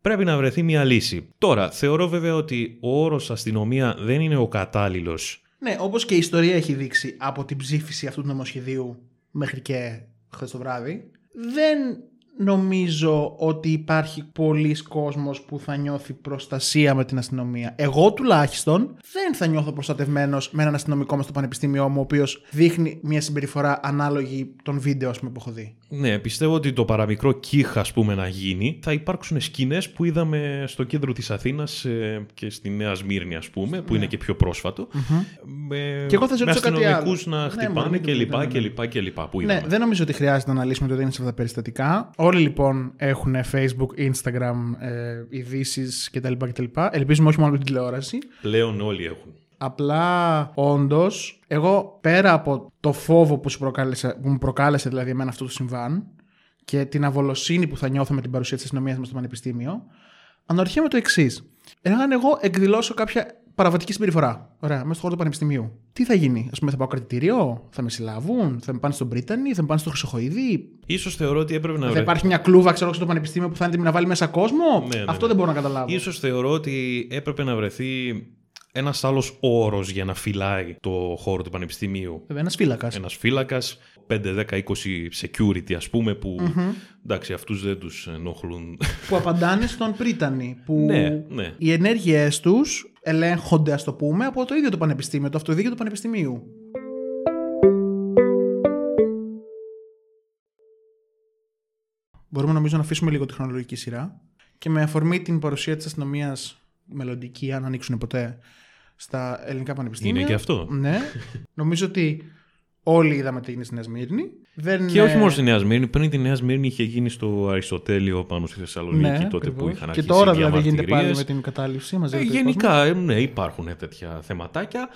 πρέπει να βρεθεί μια λύση. Τώρα, θεωρώ βέβαια ότι ο όρος αστυνομία δεν είναι ο κατάλληλος. Ναι, όπως και η ιστορία έχει δείξει από την ψήφιση αυτού του νομοσχεδίου μέχρι και χθες το βράδυ, δεν νομίζω ότι υπάρχει πολλοί κόσμος που θα νιώθει προστασία με την αστυνομία. Εγώ τουλάχιστον δεν θα νιώθω προστατευμένος με έναν αστυνομικό μες στο πανεπιστήμιό μου, ο οποίος δείχνει μια συμπεριφορά ανάλογη των βίντεο πούμε, που έχω δει. Ναι, πιστεύω ότι το παραμικρό κύχα ας πούμε να γίνει θα υπάρξουν σκηνές που είδαμε στο κέντρο της Αθήνας ε, και στη Νέα Σμύρνη ας πούμε, που είναι και πιο προσφατο Με, Και εγώ θα σε με ρωτήσω κάτι άλλο. αστυνομικούς να Ναι, χτυπάνε μωρέ, και μην λοιπά το και λέμε. λοιπά και λοιπά που Ναι, είδαμε. δεν νομίζω ότι χρειάζεται να αναλύσουμε το τι είναι σε αυτά τα περιστατικά. Όλοι λοιπόν έχουν Facebook, Instagram, ε, ειδήσεις κτλ, κτλ. Ελπίζουμε όχι μόνο με την τηλεόραση. Πλέον όλοι έχουν. Απλά, όντως, εγώ πέρα από το φόβο που, σου προκάλεσε, που μου προκάλεσε δηλαδή εμένα αυτό το συμβάν και την αβολοσύνη που θα νιώθω με την παρουσία της αστυνομίας μας στο πανεπιστήμιο, αναρωτιέμαι το εξής. Εάν εγώ εκδηλώσω κάποια παραβατική συμπεριφορά, ωραία, μέσα στο χώρο του πανεπιστημίου, τι θα γίνει, Α πούμε, θα πάω κρατητήριο, θα με συλλάβουν, θα με πάνε στον Πρίτανη, θα με πάνε στο Χρυσοχοίδη, Ίσως θεωρώ ότι έπρεπε να θα βρεθεί. υπάρχει μια κλούβα, ξέρω, στο πανεπιστήμιο που θα είναι έτοιμη να βάλει μέσα κόσμο. Ναι, ναι, Αυτό ναι. δεν μπορώ να καταλάβω. Ίσως θεωρώ ότι έπρεπε να βρεθεί ένας άλλος όρος για να φυλάει το χώρο του πανεπιστημίου. Βέβαια, ένας φύλακας. Ένας φύλακας, 5, 10, 20 security ας πούμε που εντάξει αυτούς δεν τους ενοχλούν. που απαντάνε στον Πρίτανη. Που Ναι, ναι. οι ενέργειές τους ελέγχονται, ας το πούμε, από το ίδιο το πανεπιστήμιο, το αυτοδίκαιο του πανεπιστημίου. Μπορούμε νομίζω να αφήσουμε λίγο τη χρονολογική σειρά και με αφορμή την παρουσία της αστυνομίας μελλοντική, αν ανοίξουν ποτέ, στα ελληνικά πανεπιστήμια. Είναι και αυτό. Ναι. νομίζω ότι όλοι είδαμε τι έγινε στη Νέα Σμύρνη. Δεν, Και όχι ε, μόνο στη Νέα Σμύρνη, πριν τη Νέα Σμύρνη είχε γίνει στο Αριστοτέλειο πάνω στη Θεσσαλονίκη ναι, τότε που ακριβώς. είχαν Και αρχίσει τώρα οι δηλαδή γίνεται διαμαρτυρίες. πάλι με την κατάληψη μαζί Ε, γενικά, ε, ναι, υπάρχουν τέτοια θεματάκια.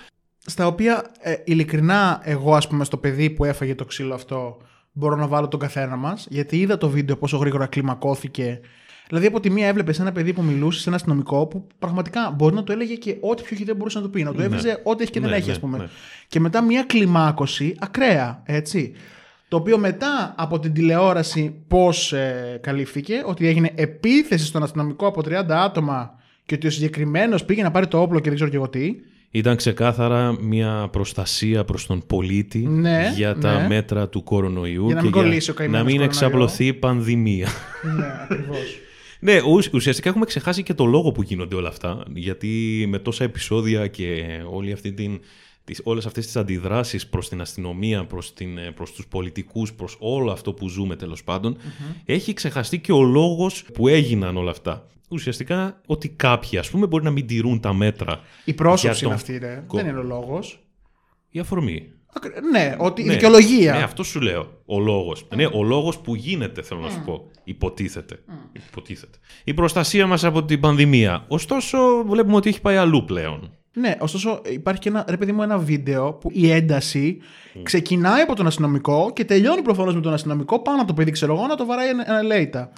στα οποία ε, ειλικρινά εγώ ας πούμε στο παιδί που έφαγε το ξύλο αυτό μπορώ να βάλω τον καθένα μας γιατί είδα το βίντεο πόσο γρήγορα κλιμακώθηκε Δηλαδή από τη μία έβλεπες ένα παιδί που μιλούσε σε ένα αστυνομικό που πραγματικά μπορεί να του έλεγε και ό,τι πιο δεν μπορούσε να του πει. Να του Ναι. έβριζε ό,τι έχει και δεν Ναι, έχει, ναι, ας πούμε. ναι. Και μετά μία κλιμάκωση ακραία, έτσι. Το οποίο μετά από την τηλεόραση πώς ε, καλύφθηκε, ότι έγινε επίθεση στον αστυνομικό από 30 άτομα και ότι ο συγκεκριμένος πήγε να πάρει το όπλο και δεν ξέρω και εγώ τι. Ήταν ξεκάθαρα μια προστασία προς τον πολίτη Ναι, για τα ναι. μέτρα του κορονοϊού Για να και μην κολλήσει ο να καημένος μην κορονοϊός. εξαπλωθεί η πανδημία. ναι, ακριβώς. Ναι, ουσ- ουσιαστικά έχουμε ξεχάσει και το λόγο που γίνονται όλα αυτά, γιατί με τόσα επεισόδια και όλη αυτή την, τις, όλες αυτές τις αντιδράσεις προς την αστυνομία, προς, την, ε, προς τους πολιτικούς, προς όλο αυτό που ζούμε τέλος πάντων, έχει ξεχαστεί και ο λόγος που έγιναν όλα αυτά. Ουσιαστικά ότι κάποιοι ας πούμε μπορεί να μην τηρούν τα μέτρα. Η πρόσωψη Για τον είναι αυτή, ρε. κο- Δεν είναι ο λόγος. Η αφορμή. Ναι, ότι η Ναι. δικαιολογία. Ναι, αυτό σου λέω. Ο λόγος. Ναι, ο λόγος που γίνεται, θέλω να σου πω. Υποτίθεται. Υποτίθεται. Η προστασία μας από την πανδημία. Ωστόσο, βλέπουμε ότι έχει πάει αλλού πλέον. Ναι, ωστόσο υπάρχει και ένα, ρε παιδί μου, ένα βίντεο που η ένταση ξεκινάει από τον αστυνομικό και τελειώνει προφανώς με τον αστυνομικό πάνω από το παιδί, ξέρω εγώ, να το βαράει ένα- ένα λέιτα.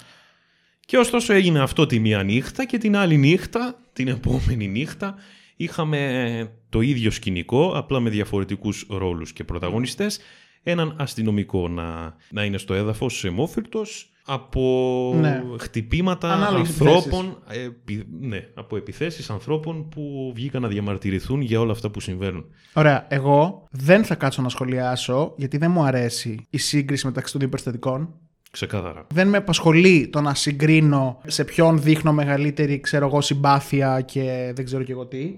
Και ωστόσο έγινε αυτό τη μία νύχτα και την άλλη νύχτα, την επόμενη νύχτα, είχαμε το ίδιο σκηνικό, απλά με διαφορετικούς ρόλους και πρωταγωνιστές. Έναν αστυνομικό να, να είναι στο έδαφος αιμόφυρτος από Ναι. χτυπήματα Ανάλογες ανθρώπων, επι- ναι, από επιθέσεις ανθρώπων που βγήκαν να διαμαρτυρηθούν για όλα αυτά που συμβαίνουν. Ωραία, εγώ δεν θα κάτσω να σχολιάσω γιατί δεν μου αρέσει η σύγκριση μεταξύ των δύο περιστατικών. Ξεκάθαρα. Δεν με απασχολεί το να συγκρίνω σε ποιον δείχνω μεγαλύτερη, ξέρω εγώ, συμπάθεια και δεν ξέρω και εγώ τι.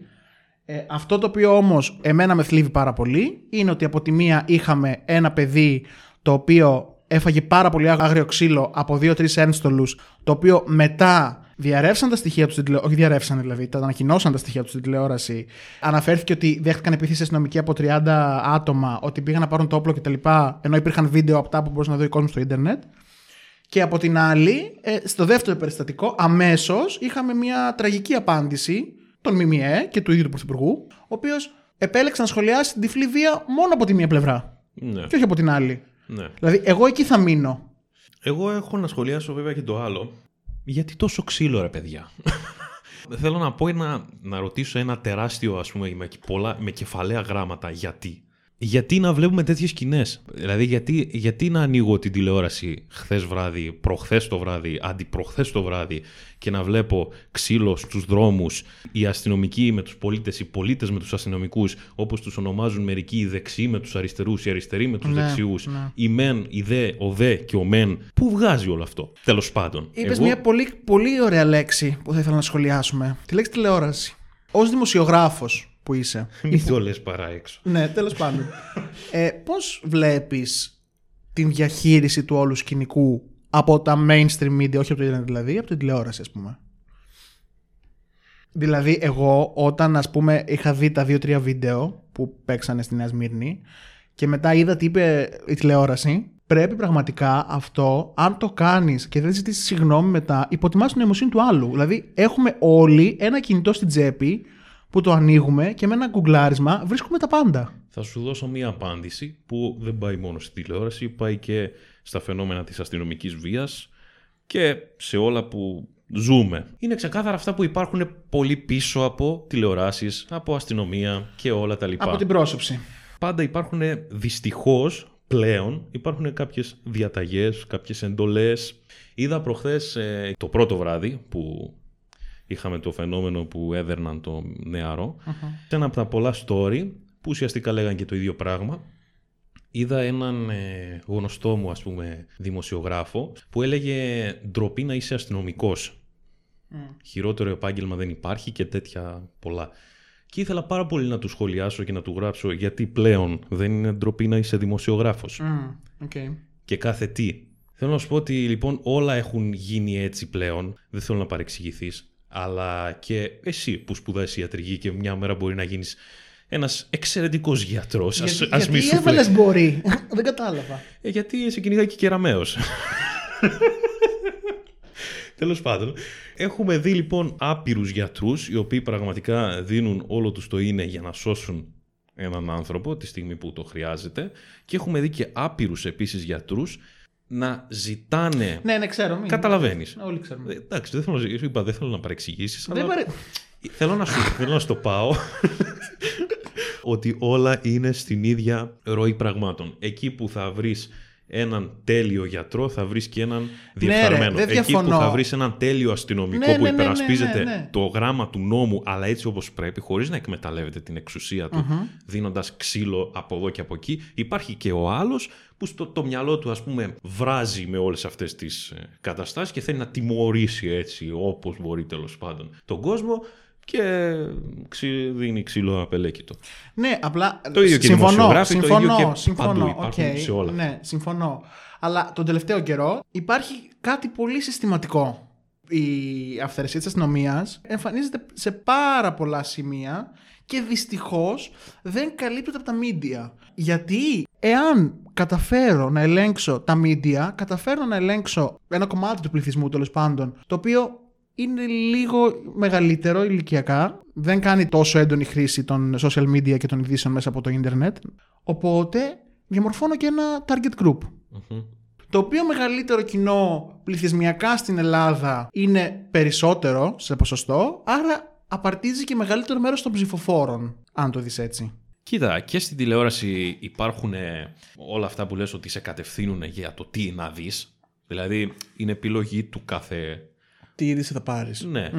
Ε, αυτό το οποίο όμως εμένα με θλίβει πάρα πολύ είναι ότι από τη μία είχαμε ένα παιδί το οποίο έφαγε πάρα πολύ άγριο ξύλο από δύο-τρεις ένστολους το οποίο μετά διαρρεύσαν τα στοιχεία του στην τηλεόραση. Όχι, διαρρεύσαν δηλαδή, τα ανακοινώσαν τα στοιχεία τους στην τηλεόραση. Αναφέρθηκε ότι δέχτηκαν επίθεση αστυνομική από 30 άτομα, ότι πήγαν να πάρουν το όπλο κτλ. Ενώ υπήρχαν βίντεο από τα που μπορούσε να δει ο κόσμος στο Ιντερνετ. Και από την άλλη, ε, στο δεύτερο περιστατικό, αμέσως είχαμε μια τραγική απάντηση των ΜΜΕ και του ίδιου του Πρωθυπουργού, ο οποίος επέλεξε να σχολιάσει την τυφλή βία μόνο από τη μία πλευρά Ναι, και όχι από την άλλη. ναι. Δηλαδή, εγώ εκεί θα μείνω. Εγώ έχω να σχολιάσω βέβαια και το άλλο. Γιατί τόσο ξύλο, ρε παιδιά; Θέλω να πω ένα, να ρωτήσω ένα τεράστιο, ας πούμε, με, πολλά, με κεφαλαία γράμματα. Γιατί γιατί να βλέπουμε τέτοιες σκηνές; Δηλαδή, γιατί, γιατί να ανοίγω την τηλεόραση χθες βράδυ, προχθές το βράδυ, αντιπροχθές το βράδυ και να βλέπω ξύλος στους δρόμους, οι αστυνομικοί με τους πολίτες, οι πολίτες με τους αστυνομικούς, όπως τους ονομάζουν μερικοί, οι δεξιοί με τους αριστερούς, οι αριστεροί με τους ναι, δεξιούς, ναι. οι μεν, οι δε, ο δε και ο μεν. Πού βγάζει όλο αυτό, τέλος πάντων. Είπες Εγώ... μια πολύ, πολύ ωραία λέξη που θα ήθελα να σχολιάσουμε. Τη λέξη τηλεόραση. Ω δημοσιογράφος, που είσαι. Μην το λες παρά έξω. ναι, τέλος πάντων. ε, πώς βλέπεις την διαχείριση του όλου σκηνικού από τα mainstream media, όχι από το internet δηλαδή, από την τηλεόραση ας πούμε; Δηλαδή εγώ όταν ας πούμε είχα δει τα δύο-τρία βίντεο που παίξανε στη Νέα Σμύρνη και μετά είδα τι είπε η τηλεόραση, πρέπει πραγματικά αυτό, αν το κάνεις και δεν ζητήσεις συγγνώμη μετά, υποτιμάς την νοημοσύνη του άλλου. Δηλαδή έχουμε όλοι ένα κινητό στην τσέπη που το ανοίγουμε και με ένα γκουγκλάρισμα βρίσκουμε τα πάντα. Θα σου δώσω μία απάντηση που δεν πάει μόνο στη τηλεόραση, πάει και στα φαινόμενα της αστυνομικής βίας και σε όλα που ζούμε. Είναι ξεκάθαρα αυτά που υπάρχουν πολύ πίσω από τηλεοράσεις, από αστυνομία και όλα τα λοιπά. Από την πρόσωψη. Πάντα υπάρχουν δυστυχώς πλέον υπάρχουν κάποιες διαταγές, κάποιες εντολές. Είδα προχθές ε, το πρώτο βράδυ που είχαμε το φαινόμενο που έδερναν το νεαρό. Σε ένα από τα πολλά story που ουσιαστικά λέγανε και το ίδιο πράγμα. Είδα έναν ε, γνωστό μου ας πούμε δημοσιογράφο που έλεγε ντροπή να είσαι αστυνομικός. Χειρότερο επάγγελμα δεν υπάρχει και τέτοια πολλά. Και ήθελα πάρα πολύ να του σχολιάσω και να του γράψω γιατί πλέον δεν είναι ντροπή να είσαι δημοσιογράφος. Okay. Και κάθε τι. Θέλω να σου πω ότι λοιπόν όλα έχουν γίνει έτσι πλέον. Δεν θέλω να παρεξηγηθείς αλλά και εσύ που σπουδάζει ιατρική και μια μέρα μπορεί να γίνεις ένας εξαιρετικός γιατρός. Για, ας, γιατί έβαλες μπορεί; Δεν κατάλαβα. Ε, γιατί σε κυνηγάει και κεραμαίος. Τέλος πάντων, έχουμε δει λοιπόν άπειρους γιατρούς οι οποίοι πραγματικά δίνουν όλο τους το είναι για να σώσουν έναν άνθρωπο τη στιγμή που το χρειάζεται και έχουμε δει και άπειρους επίσης γιατρούς να ζητάνε. Ναι, ναι, ξέρω. Καταλαβαίνεις. Όλοι ξέρουμε. Ε, εντάξει, δεν θέλω, είπα, δεν θέλω να παρεξηγήσεις. Αλλά... Παρε... θέλω, να σου, θέλω να σου το πάω. ότι όλα είναι στην ίδια ροή πραγμάτων. Εκεί που θα βρεις έναν τέλειο γιατρό, θα βρεις και έναν διεφθαρμένο. Ναι, Εκεί που θα βρεις έναν τέλειο αστυνομικό ναι, που ναι, ναι, υπερασπίζεται το γράμμα του νόμου, αλλά έτσι όπως πρέπει, χωρίς να εκμεταλλεύεται την εξουσία του, mm-hmm. δίνοντας ξύλο από εδώ και από εκεί. Υπάρχει και ο άλλος που στο το μυαλό του, ας πούμε, βράζει με όλες αυτές τις ε, καταστάσεις και θέλει να τιμωρήσει έτσι όπως μπορεί τέλος πάντων τον κόσμο και δίνει ξύλο απελέκητο. Ναι, απλά. Το ίδιο και συμφωνώ, συμφωνώ, το ίδιο και συμφωνώ, παντού, okay, σε όλα. Ναι, συμφωνώ. Αλλά τον τελευταίο καιρό υπάρχει κάτι πολύ συστηματικό. Η αυθαιρεσία της αστυνομίας εμφανίζεται σε πάρα πολλά σημεία και δυστυχώς δεν καλύπτεται από τα μίντια. Γιατί εάν καταφέρω να ελέγξω τα μίντια, καταφέρω να ελέγξω ένα κομμάτι του πληθυσμού τέλος πάντων, το οποίο είναι λίγο μεγαλύτερο ηλικιακά. Δεν κάνει τόσο έντονη χρήση των social media και των ειδήσεων μέσα από το ίντερνετ. Οπότε διαμορφώνω και ένα target group. Το οποίο μεγαλύτερο κοινό πληθυσμιακά στην Ελλάδα είναι περισσότερο σε ποσοστό, άρα απαρτίζει και μεγαλύτερο μέρος των ψηφοφόρων, αν το δεις έτσι. Κοίτα, και στην τηλεόραση υπάρχουν ε, όλα αυτά που λες ότι σε κατευθύνουν για το τι να δεις. Δηλαδή, είναι επιλογή του κάθε τι είδηση θα πάρεις. Ναι.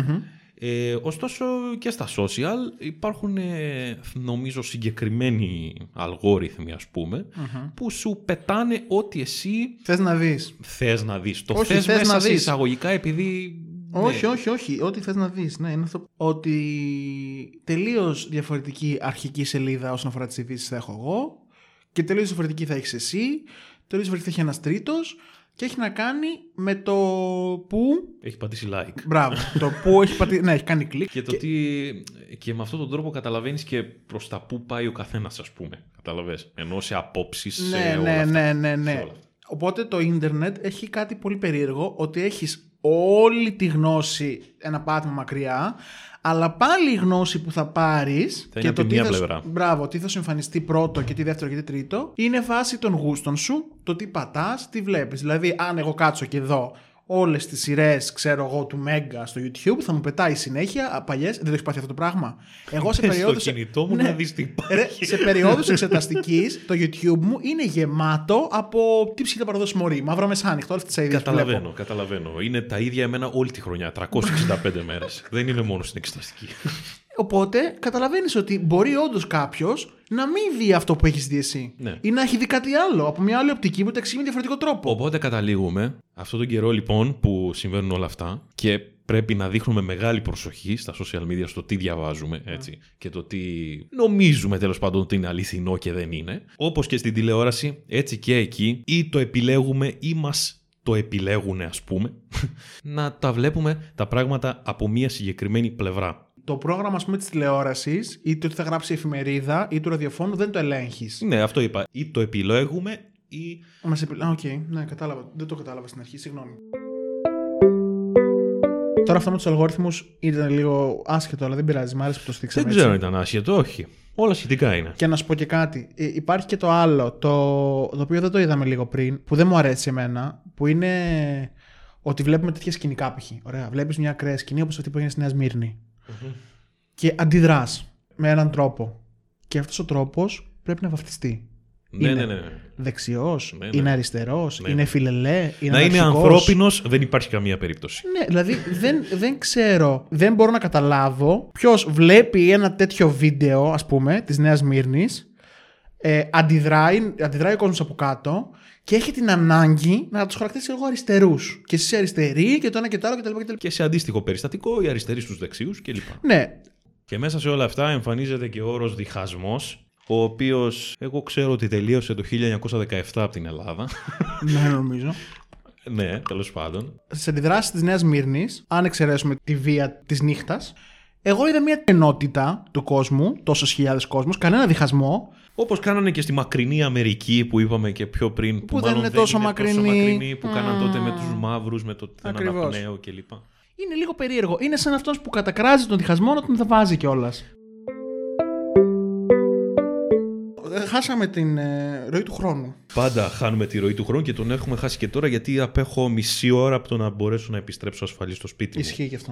Ε, ωστόσο και στα social υπάρχουν ε, νομίζω συγκεκριμένοι αλγόριθμοι ας πουμε που σου πετάνε ό,τι εσύ θες να δεις. Θες να δεις. Το όχι, θες, θες μέσα να σε εισαγωγικά επειδή... Όχι, ναι. όχι, όχι. Ό,τι θες να δεις. Ναι, είναι αυτό. Ότι τελείως διαφορετική αρχική σελίδα όσον αφορά τις ειδήσεις θα έχω εγώ και τελείως διαφορετική θα έχεις εσύ, τελείως διαφορετική θα έχει ένας τρίτος και έχει να κάνει με το που. Έχει πατήσει like. Μπράβο. το που έχει πατήσει. Ναι, έχει κάνει κλικ. Και, το και... τι. Και με αυτόν τον τρόπο καταλαβαίνεις και προς τα που πάει ο καθένας, ας πούμε. Καταλαβέ. Ενώ σε απόψεις. Ναι, ναι, ναι, ναι, ναι. Οπότε το ίντερνετ έχει κάτι πολύ περίεργο ότι έχεις όλη τη γνώση ένα πάτημα μακριά, αλλά πάλι η γνώση που θα πάρεις. Θα είναι από τη μία θα, σου- πλευρά. Μπράβο, τι θα σου εμφανιστεί πρώτο και τι δεύτερο και τι τρίτο, είναι βάση των γούστων σου, το τι πατάς, τι βλέπεις. Δηλαδή, αν εγώ κάτσω και δω όλες τις σειρές, ξέρω εγώ, του Μέγκα στο YouTube, θα μου πετάει συνέχεια παλιές. Δεν το έχεις πάθει αυτό το πράγμα; Εγώ σε Πες στο περίοδους. κινητό μου να δεις τι υπάρχει. Ρε, σε περιόδου εξεταστικής, το YouTube μου είναι γεμάτο από τι ψυχή θα παραδώσει μωρή. Μαύρο μεσάνυχτο, όλε τι αειδίε που βλέπω. Καταλαβαίνω, καταλαβαίνω. Είναι τα ίδια εμένα όλη τη χρονιά. 365 μέρες. Δεν είναι μόνο στην εξεταστική. Οπότε καταλαβαίνεις ότι μπορεί όντως κάποιος να μην δει αυτό που έχεις δει εσύ. Ναι. Ή να έχει δει κάτι άλλο από μια άλλη οπτική που τα εξηγεί με διαφορετικό τρόπο. Οπότε καταλήγουμε αυτόν τον καιρό λοιπόν που συμβαίνουν όλα αυτά και πρέπει να δείχνουμε μεγάλη προσοχή στα social media στο τι διαβάζουμε έτσι, και το τι νομίζουμε τέλος πάντων ότι είναι αληθινό και δεν είναι. Όπως και στην τηλεόραση, έτσι και εκεί ή το επιλέγουμε ή μας το επιλέγουν ας πούμε να τα βλέπουμε τα πράγματα από μια συγκεκριμένη πλευρά. Το πρόγραμμα, ας πούμε, της τηλεόρασης ή το τι θα γράψει η εφημερίδα ή του ραδιοφώνου δεν το ελέγχεις. Ναι, αυτό είπα. Ή το επιλέγουμε ή Μας επι... Α, οκ, ναι, κατάλαβα. Δεν το κατάλαβα στην αρχή, συγγνώμη. Τώρα αυτό με τους αλγόριθμους ήταν λίγο άσχετο, αλλά δεν πειράζει. Μ' άρεσε που το θίξαμε. δεν έτσι. ξέρω αν ήταν άσχετο, όχι. Όλα σχετικά είναι. Και να σου πω και κάτι. Ε, υπάρχει και το άλλο, το, το οποίο δεν το είδαμε λίγο πριν, που δεν μου αρέσει εμένα, που είναι ότι βλέπουμε τέτοια σκηνικά π.χ. Ωραία. Βλέπεις μια ακραία σκηνή όπως αυτή που έγινε στη Νέα Σμύρνη. Και αντιδράς με έναν τρόπο. Και αυτός ο τρόπος πρέπει να βαφτιστεί. Ναι, Είναι ναι, ναι. Δεξιός, Ναι, ναι. είναι αριστερός, Ναι, είναι ναι. φιλελέ, είναι να είναι αναρχικός. ανθρώπινος δεν υπάρχει καμία περίπτωση. Ναι, δηλαδή δεν, δεν ξέρω, δεν μπορώ να καταλάβω ποιος βλέπει ένα τέτοιο βίντεο, ας πούμε, της Νέας Μύρνης, ε, αντιδράει, αντιδράει ο κόσμος από κάτω και έχει την ανάγκη να τους χαρακτηρίσει εγώ αριστερούς. Και εσύ είσαι αριστερή και το ένα και το άλλο κτλ. κτλ. Και σε αντίστοιχο περιστατικό, οι αριστεροί στους δεξιού κλπ. Ναι, Και μέσα σε όλα αυτά εμφανίζεται και ο όρος διχασμός, ο οποίος εγώ ξέρω ότι τελείωσε το 1917 από την Ελλάδα. ναι, νομίζω. ναι, τέλος πάντων. Στι αντιδράσεις της Νέας Μύρνης, αν εξαιρέσουμε τη βία της νύχτας, εγώ είδα μια ενότητα του κόσμου, τόσε χιλιάδες κόσμου, κανένα διχασμό, Όπως κάνανε και στη μακρινή Αμερική που είπαμε και πιο πριν. Που, Που δεν μάλλον είναι τόσο μακρινή. που κάναν τότε με Μμμ. τους μαύρους, με το έναν Ακριβώς. αναπνέο κλπ. Είναι λίγο περίεργο. Είναι σαν αυτός που κατακράζει τον διχασμό να τον θα βάζει κιόλας. Χάσαμε την ε, ροή του χρόνου. Πάντα χάνουμε τη ροή του χρόνου και τον έχουμε χάσει και τώρα γιατί απέχω μισή ώρα από το να μπορέσω να επιστρέψω ασφαλή στο σπίτι μου. Ισχύει και αυτό.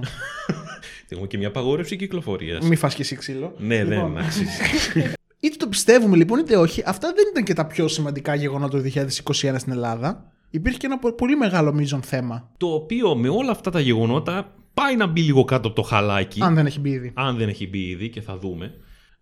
Έχουμε και μια απαγόρευση κυκλοφορίας. Μη φας και εσύ ξύλο. Ναι, Λοιπόν, δεν αξίζει. Είτε το πιστεύουμε λοιπόν, είτε όχι, αυτά δεν ήταν και τα πιο σημαντικά γεγονότα του 2021 στην Ελλάδα. Υπήρχε και ένα πο- πολύ μεγάλο μείζον θέμα. το οποίο με όλα αυτά τα γεγονότα πάει να μπει λίγο κάτω από το χαλάκι. Αν δεν έχει μπει ήδη. αν δεν έχει μπει ήδη και θα δούμε.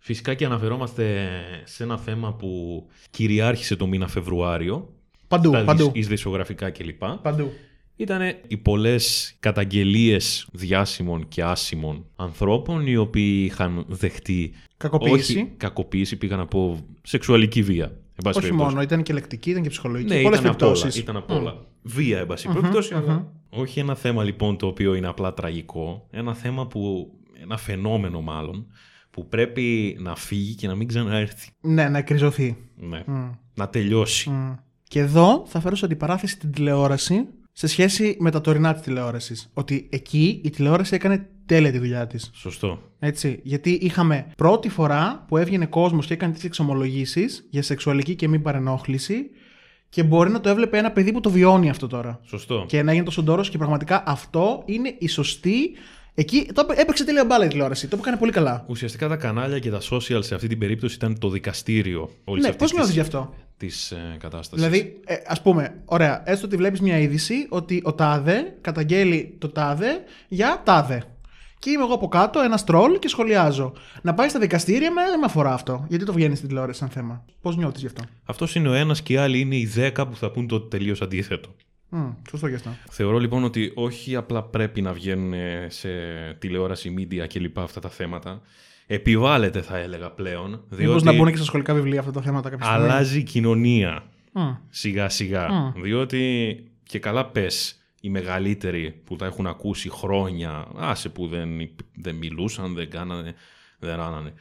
Φυσικά και αναφερόμαστε σε ένα θέμα που κυριάρχησε το μήνα Φεβρουάριο. Παντού, στα παντού. εις ειδησιογραφικά κλπ. Παντού. Ήταν οι πολλές καταγγελίες διάσημων και άσημων ανθρώπων οι οποίοι είχαν δεχτεί Κακοποίηση. όχι κακοποίηση, πήγα να πω σεξουαλική βία. Εν πάση Όχι περιπτώσει. μόνο, ήταν και λεκτική, ήταν και ψυχολογική. Ναι, Πολλές ήταν απ' όλα, περιπτώσεις. ήταν απ' όλα. Βία, εν πάση περιπτώσει, αλλά όχι ένα θέμα λοιπόν το οποίο είναι απλά τραγικό. Ένα θέμα που, ένα φαινόμενο μάλλον, που πρέπει να φύγει και να μην ξαναέρθει. Ναι, να εκκριζωθεί. Ναι. Μμ. Να τελειώσει. Μμ. Και εδώ θα φέρω σε αντιπαράθεση την τηλεόραση σε σχέση με τα τωρινά της τηλεόρασης. Ότι εκεί η τηλεόραση έκανε τέλεια τη δουλειά της. Σωστό. Έτσι. Γιατί είχαμε πρώτη φορά που έβγαινε κόσμος και έκανε τέτοιε εξομολογήσεις για σεξουαλική και μη παρενόχληση και μπορεί να το έβλεπε ένα παιδί που το βιώνει αυτό τώρα. Σωστό. Και να γίνει τόσο ντόρο και πραγματικά αυτό είναι η σωστή. Εκεί το έπαι- έπαιξε τέλεια μπάλα η τηλεόραση. Το έκανε πολύ καλά. Ουσιαστικά τα κανάλια και τα social σε αυτή την περίπτωση ήταν το δικαστήριο όλης ναι, αυτής πώς νιώθει γι' αυτό; της ε, κατάστασης. Δηλαδή, ε, ας πούμε, ωραία, έστω ότι βλέπεις μια είδηση ότι ο Τάδε καταγγέλει το Τάδε για Τάδε. Και είμαι εγώ από κάτω, ένα τρόλ και σχολιάζω. Να πάει στα δικαστήρια, με δεν με αφορά αυτό. Γιατί το βγαίνει στην τηλεόραση σαν θέμα. Πώς νιώθεις γι' αυτό; Αυτός είναι ο ένας και οι άλλοι είναι οι δέκα που θα πούν το τελείως αντίθετο. Μμ, σωστό γι' αυτό. Θεωρώ λοιπόν ότι όχι απλά πρέπει να βγαίνουν σε τηλεόραση, media κλπ. αυτά τα θέματα. Επιβάλλεται θα έλεγα πλέον. Μήπως Διότι να μπουν και στα σχολικά βιβλία αυτά τα θέματα κάποια στιγμή. αλλάζει η κοινωνία Μμ. σιγά σιγά. Μμ. Διότι και καλά πες οι μεγαλύτεροι που τα έχουν ακούσει χρόνια, άσε που δεν, δεν μιλούσαν, δεν κάνανε, δεν ράνανε.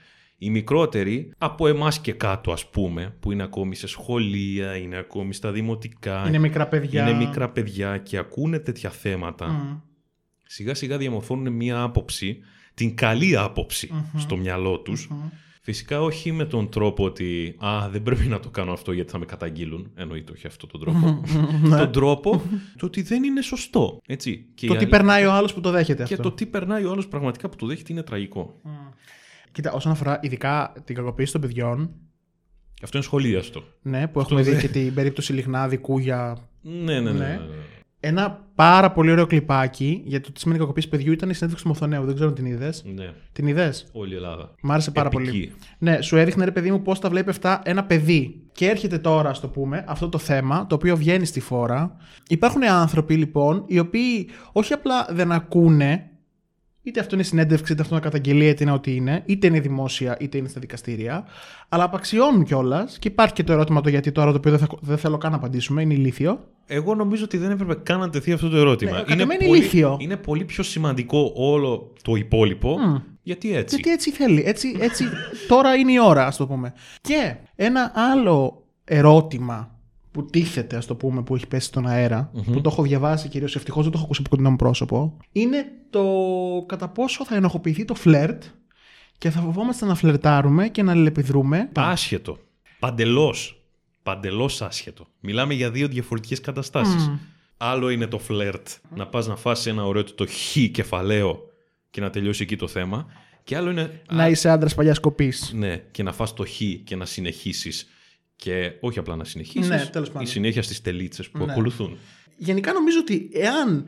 Οι μικρότεροι, από εμάς και κάτω, ας πούμε, που είναι ακόμη σε σχολεία, είναι ακόμη στα δημοτικά. Είναι μικρά παιδιά. Είναι μικρά παιδιά και ακούνε τέτοια θέματα. Μμ. Σιγά σιγά διαμορφώνουν μία άποψη, την καλή άποψη στο μυαλό τους. Φυσικά όχι με τον τρόπο ότι «Α, δεν πρέπει να το κάνω αυτό γιατί θα με καταγγείλουν». Εννοείται όχι αυτό τον τρόπο. τον τρόπο το ότι δεν είναι σωστό. Έτσι. Και, Το η τι αλη- περνάει ο άλλος που το δέχεται και αυτό. το τι περνάει ο άλλος πραγματικά που το δέχεται είναι τραγικό. Κοίτα, όσον αφορά ειδικά την κακοποίηση των παιδιών, Αυτό είναι σχολίαστο. ναι, που έχουμε δει δε- και την περίπτωση Λιγνάδη, Κούγια. Ναι, ναι, ναι. Ναι. ναι, ναι. Ένα πάρα πολύ ωραίο κλιπάκι για το τι σημαίνει κακοποίηση παιδιού ήταν η συνέντευξη του Μοθονέου. Δεν ξέρω αν την είδες. ναι. Την είδες; Όλη η Ελλάδα. Μ' άρεσε πάρα Επική. πολύ. Ναι, σου έδειχνε ρε παιδί μου πώς τα βλέπει αυτά ένα παιδί. Και έρχεται τώρα, ας το πούμε, αυτό το θέμα, το οποίο βγαίνει στη φόρα. Υπάρχουν άνθρωποι λοιπόν, οι οποίοι όχι απλά δεν ακούνε, είτε αυτό είναι συνέντευξη, είτε αυτό είναι καταγγελία, είτε είναι ό,τι είναι, είτε είναι δημόσια, είτε είναι στα δικαστήρια, αλλά απαξιώνουν κιόλας. Και υπάρχει και το ερώτημα το γιατί τώρα, το οποίο δεν, θα, δεν θέλω καν να απαντήσουμε, είναι ηλίθιο. Εγώ νομίζω ότι δεν έπρεπε καν να τεθεί αυτό το ερώτημα. Ναι, κατά μένα είναι πολύ, ηλίθιο. είναι πολύ πιο σημαντικό όλο το υπόλοιπο. Γιατί έτσι; Γιατί έτσι θέλει. Έτσι, έτσι τώρα είναι η ώρα, ας το πούμε. Και ένα άλλο ερώτημα που τίθεται, ας το πούμε, που έχει πέσει στον αερα που το έχω διαβάσει κυρίως ευτυχώς δεν το έχω ακούσει από κοντινό μου πρόσωπο, είναι το κατά πόσο θα ενοχοποιηθεί το φλερτ και θα φοβόμαστε να φλερτάρουμε και να αλληλεπιδρούμε. Άσχετο. Παντελώς. Παντελώς άσχετο. Μιλάμε για δύο διαφορετικές καταστάσεις. Άλλο είναι το φλερτ, να πας να φας ένα ωραίο το χ κεφαλαίο και να τελειώσει εκεί το θέμα. Και άλλο είναι. Να είσαι άντρας παλιάς κοπής. Ναι, και να φας το χ και να συνεχίσεις. Και όχι απλά να συνεχίσεις. Ναι, τέλος πάντων. Η συνέχεια στις τελίτσες που Ναι. ακολουθούν. Γενικά νομίζω ότι εάν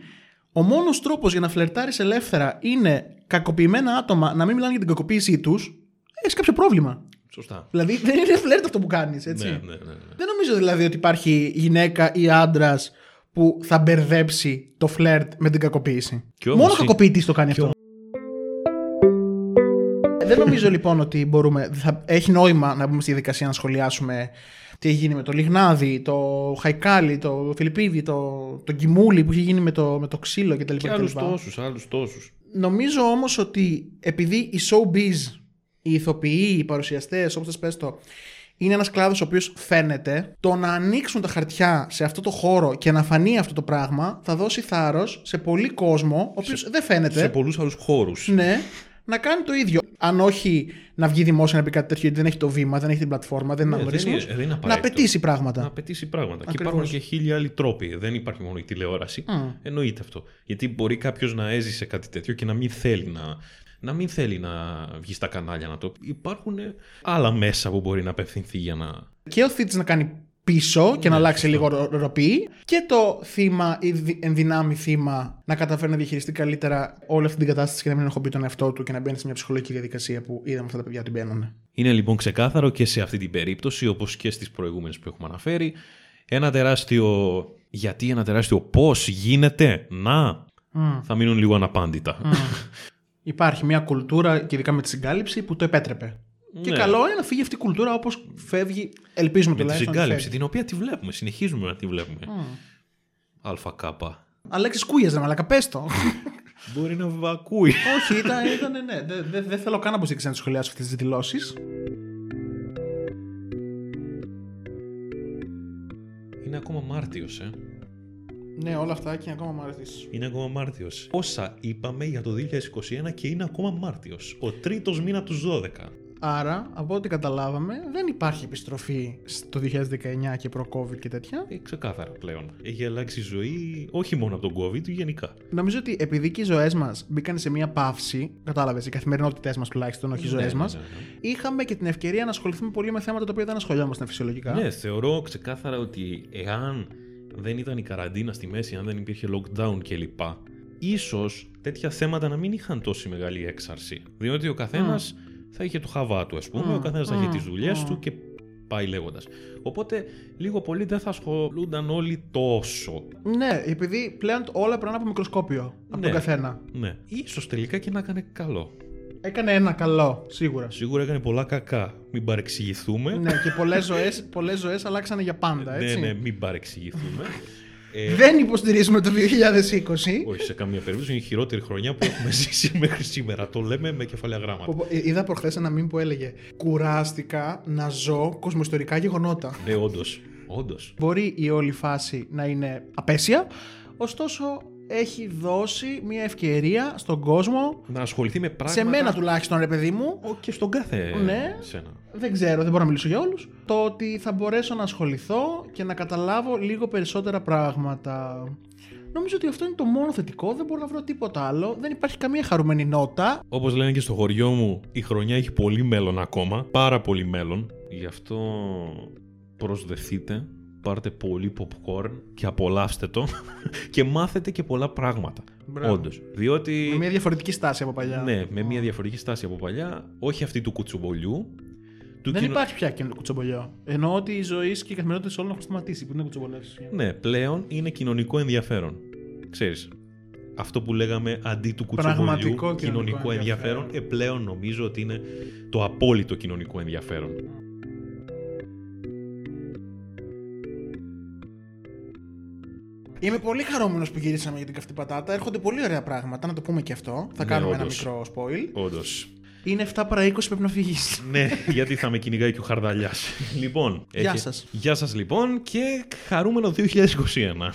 ο μόνος τρόπος για να φλερτάρεις ελεύθερα είναι κακοποιημένα άτομα να μην μιλάνε για την κακοποίησή τους, έχεις κάποιο πρόβλημα. Σωστά. Δηλαδή δεν είναι φλερτ αυτό που κάνεις, έτσι. Ναι, ναι, ναι, ναι. Δεν νομίζω δηλαδή ότι υπάρχει γυναίκα ή άντρας που θα μπερδέψει το φλερτ με την κακοποίηση. Κι όμως Μόνο είναι- κακοποιητής το κάνει αυτό. Δεν νομίζω λοιπόν ότι μπορούμε. Θα έχει νόημα να μπούμε στη διαδικασία να σχολιάσουμε τι έχει γίνει με το Λιγνάδι, το Χαϊκάλι, το Φιλιππίδη, το, το Κιμούλι που έχει γίνει με το, με το ξύλο κτλ. Και άλλους τόσους, άλλους τόσους. Νομίζω όμως ότι επειδή η showbiz, οι ηθοποιοί, οι παρουσιαστές, όπως θες πες το, είναι ένας κλάδος ο οποίος φαίνεται, το να ανοίξουν τα χαρτιά σε αυτό το χώρο και να φανεί αυτό το πράγμα θα δώσει θάρρος σε πολύ κόσμο, ο οποίος δεν φαίνεται, Σε πολλούς άλλους χώρους. ναι, να κάνει το ίδιο. Αν όχι να βγει δημόσια να πει κάτι τέτοιο, γιατί δεν έχει το βήμα, δεν έχει την πλατφόρμα, δεν είναι Ναι, δεν αναγνωρίσιμος, είναι- δεν είναι να απαραίτητο. απαιτήσει πράγματα. Να απαιτήσει πράγματα. Και Ακριβώς. υπάρχουν και χίλιοι άλλοι τρόποι. Δεν υπάρχει μόνο η τηλεόραση. Εννοείται αυτό. Γιατί μπορεί κάποιος να έζησε κάτι τέτοιο και να μην θέλει να, να μην θέλει να βγει στα κανάλια να το πει. Υπάρχουν άλλα μέσα που μπορεί να απευθυνθεί για να. και ο θήτης να κάνει πίσω και να αλλάξει λίγο ρο- ροπή και το θύμα ή δι- ενδυνάμει θύμα να καταφέρει να διαχειριστεί καλύτερα όλη αυτή την κατάσταση και να μην ενοχοποιεί τον εαυτό του και να μπαίνει σε μια ψυχολογική διαδικασία που είδαμε αυτά τα παιδιά ότι μπαίνουν. Είναι λοιπόν ξεκάθαρο και σε αυτή την περίπτωση, όπως και στις προηγούμενες που έχουμε αναφέρει, ένα τεράστιο γιατί, ένα τεράστιο πώς γίνεται να θα μείνουν λίγο αναπάντητα. Υπάρχει μια κουλτούρα και ειδικά με τη συγκάλυψη που το επέτρεπε. Και Ναι. καλό είναι να φύγει αυτή η κουλτούρα όπως φεύγει, ελπίζουμε Με τη τουλάχιστον. να συγκάλυψη, φεύγει. την οποία τη βλέπουμε, συνεχίζουμε να τη βλέπουμε. Αλφα κάπα. Αλέξης Κούγιας, ρε μαλακα, πες το. Μπορεί να βακούει. Όχι, ήταν, ήταν ναι. Δεν δε, δεν θέλω καν να προσέξει να τι σχολιάσω αυτές τις δηλώσεις. Είναι ακόμα Μάρτιος, ε. Ναι, όλα αυτά και είναι ακόμα μ' Είναι ακόμα Μάρτιος. Όσα είπαμε για το 2021 και είναι ακόμα Μάρτιος. Ο τρίτος μήνα του 12. Άρα, από ό,τι καταλάβαμε, δεν υπάρχει επιστροφή στο 2019 και προ-COVID και τέτοια. Ε, ξεκάθαρα πλέον. Έχει αλλάξει η ζωή όχι μόνο από τον COVID, γενικά. Νομίζω ότι επειδή και οι ζωές μας μπήκαν σε μία παύση, κατάλαβες, οι καθημερινότητές μας τουλάχιστον, όχι οι ζωές Ναι, μας, ναι, ναι, ναι. είχαμε και την ευκαιρία να ασχοληθούμε πολύ με θέματα τα οποία δεν ασχολιόμασταν φυσιολογικά. Ναι, θεωρώ ξεκάθαρα ότι εάν δεν ήταν η καραντίνα στη μέση, αν δεν υπήρχε lockdown κλπ. ίσως τέτοια θέματα να μην είχαν τόση μεγάλη έξαρση. Διότι ο καθένας θα είχε το χαβά του, ας πούμε, ο καθένας θα είχε τις δουλειές του και πάει λέγοντας. Οπότε λίγο πολύ δεν θα ασχολούνταν όλοι τόσο. Ναι, επειδή πλέον όλα περνάνε από μικροσκόπιο από Ναι. τον καθένα. Ναι, ίσως τελικά και να έκανε καλό. Έκανε ένα καλό, σίγουρα. Σίγουρα έκανε πολλά κακά. Μην παρεξηγηθούμε. ναι, και πολλές ζωές πολλές ζωές αλλάξανε για πάντα, έτσι. Ναι, ναι, μην παρεξηγηθούμε. Ε, Δεν υποστηρίζουμε το 2020. όχι, σε καμία περίπτωση είναι η χειρότερη χρονιά που έχουμε ζήσει μέχρι σήμερα. Το λέμε με κεφαλαία γράμματα. Πω, πω, ε, Είδα προχθές ένα μήνυμα που έλεγε Κουράστηκα να ζω κοσμοϊστορικά γεγονότα. Ναι, όντως. Όντως. Μπορεί η όλη φάση να είναι απέσια, ωστόσο έχει δώσει μια ευκαιρία στον κόσμο, Να ασχοληθεί με πράγματα. σε μένα τουλάχιστον ρε παιδί μου, Ω, Και στον κάθε Ναι. σένα. δεν ξέρω, δεν μπορώ να μιλήσω για όλους, το ότι θα μπορέσω να ασχοληθώ και να καταλάβω λίγο περισσότερα πράγματα. Νομίζω ότι αυτό είναι το μόνο θετικό, δεν μπορώ να βρω τίποτα άλλο, δεν υπάρχει καμία χαρούμενη νότα. Όπως λένε και στο χωριό μου, η χρονιά έχει πολύ μέλλον ακόμα. Πάρα πολύ μέλλον. Γι' αυτό προσδεθείτε. Πάρτε πολύ popcorn και απολαύστε το και μάθετε και πολλά πράγματα. Μπράβο. Όντως. Διότι. Με μια διαφορετική στάση από παλιά. Ναι, με μια διαφορετική στάση από παλιά, όχι αυτή του κουτσομπολιού. Του Δεν κοινο- υπάρχει πια κοινό κουτσομπολιό. Εννοώ ότι η ζωή και η καθημερινότητα όλων έχουν σταματήσει. Που είναι κουτσομπολιός. Ναι, πλέον είναι κοινωνικό ενδιαφέρον. Ξέρεις, αυτό που λέγαμε αντί του κουτσομπολιού, Πραγματικό κοινωνικό, κοινωνικό ενδιαφέρον, ενδιαφέρον. ε, πλέον νομίζω ότι είναι το απόλυτο κοινωνικό ενδιαφέρον. Είμαι πολύ χαρούμενος που γυρίσαμε για την καυτή πατάτα. Έρχονται πολύ ωραία πράγματα, να το πούμε και αυτό. Θα Ναι, κάνουμε ένα όντως. μικρό spoil. Όντως. Είναι 7 παρα 20, πρέπει να φύγεις. ναι, γιατί θα με κυνηγάει και ο Χαρδαλιάς. λοιπόν. Γεια έχει- σας. Γεια σας λοιπόν και χαρούμενο 2021.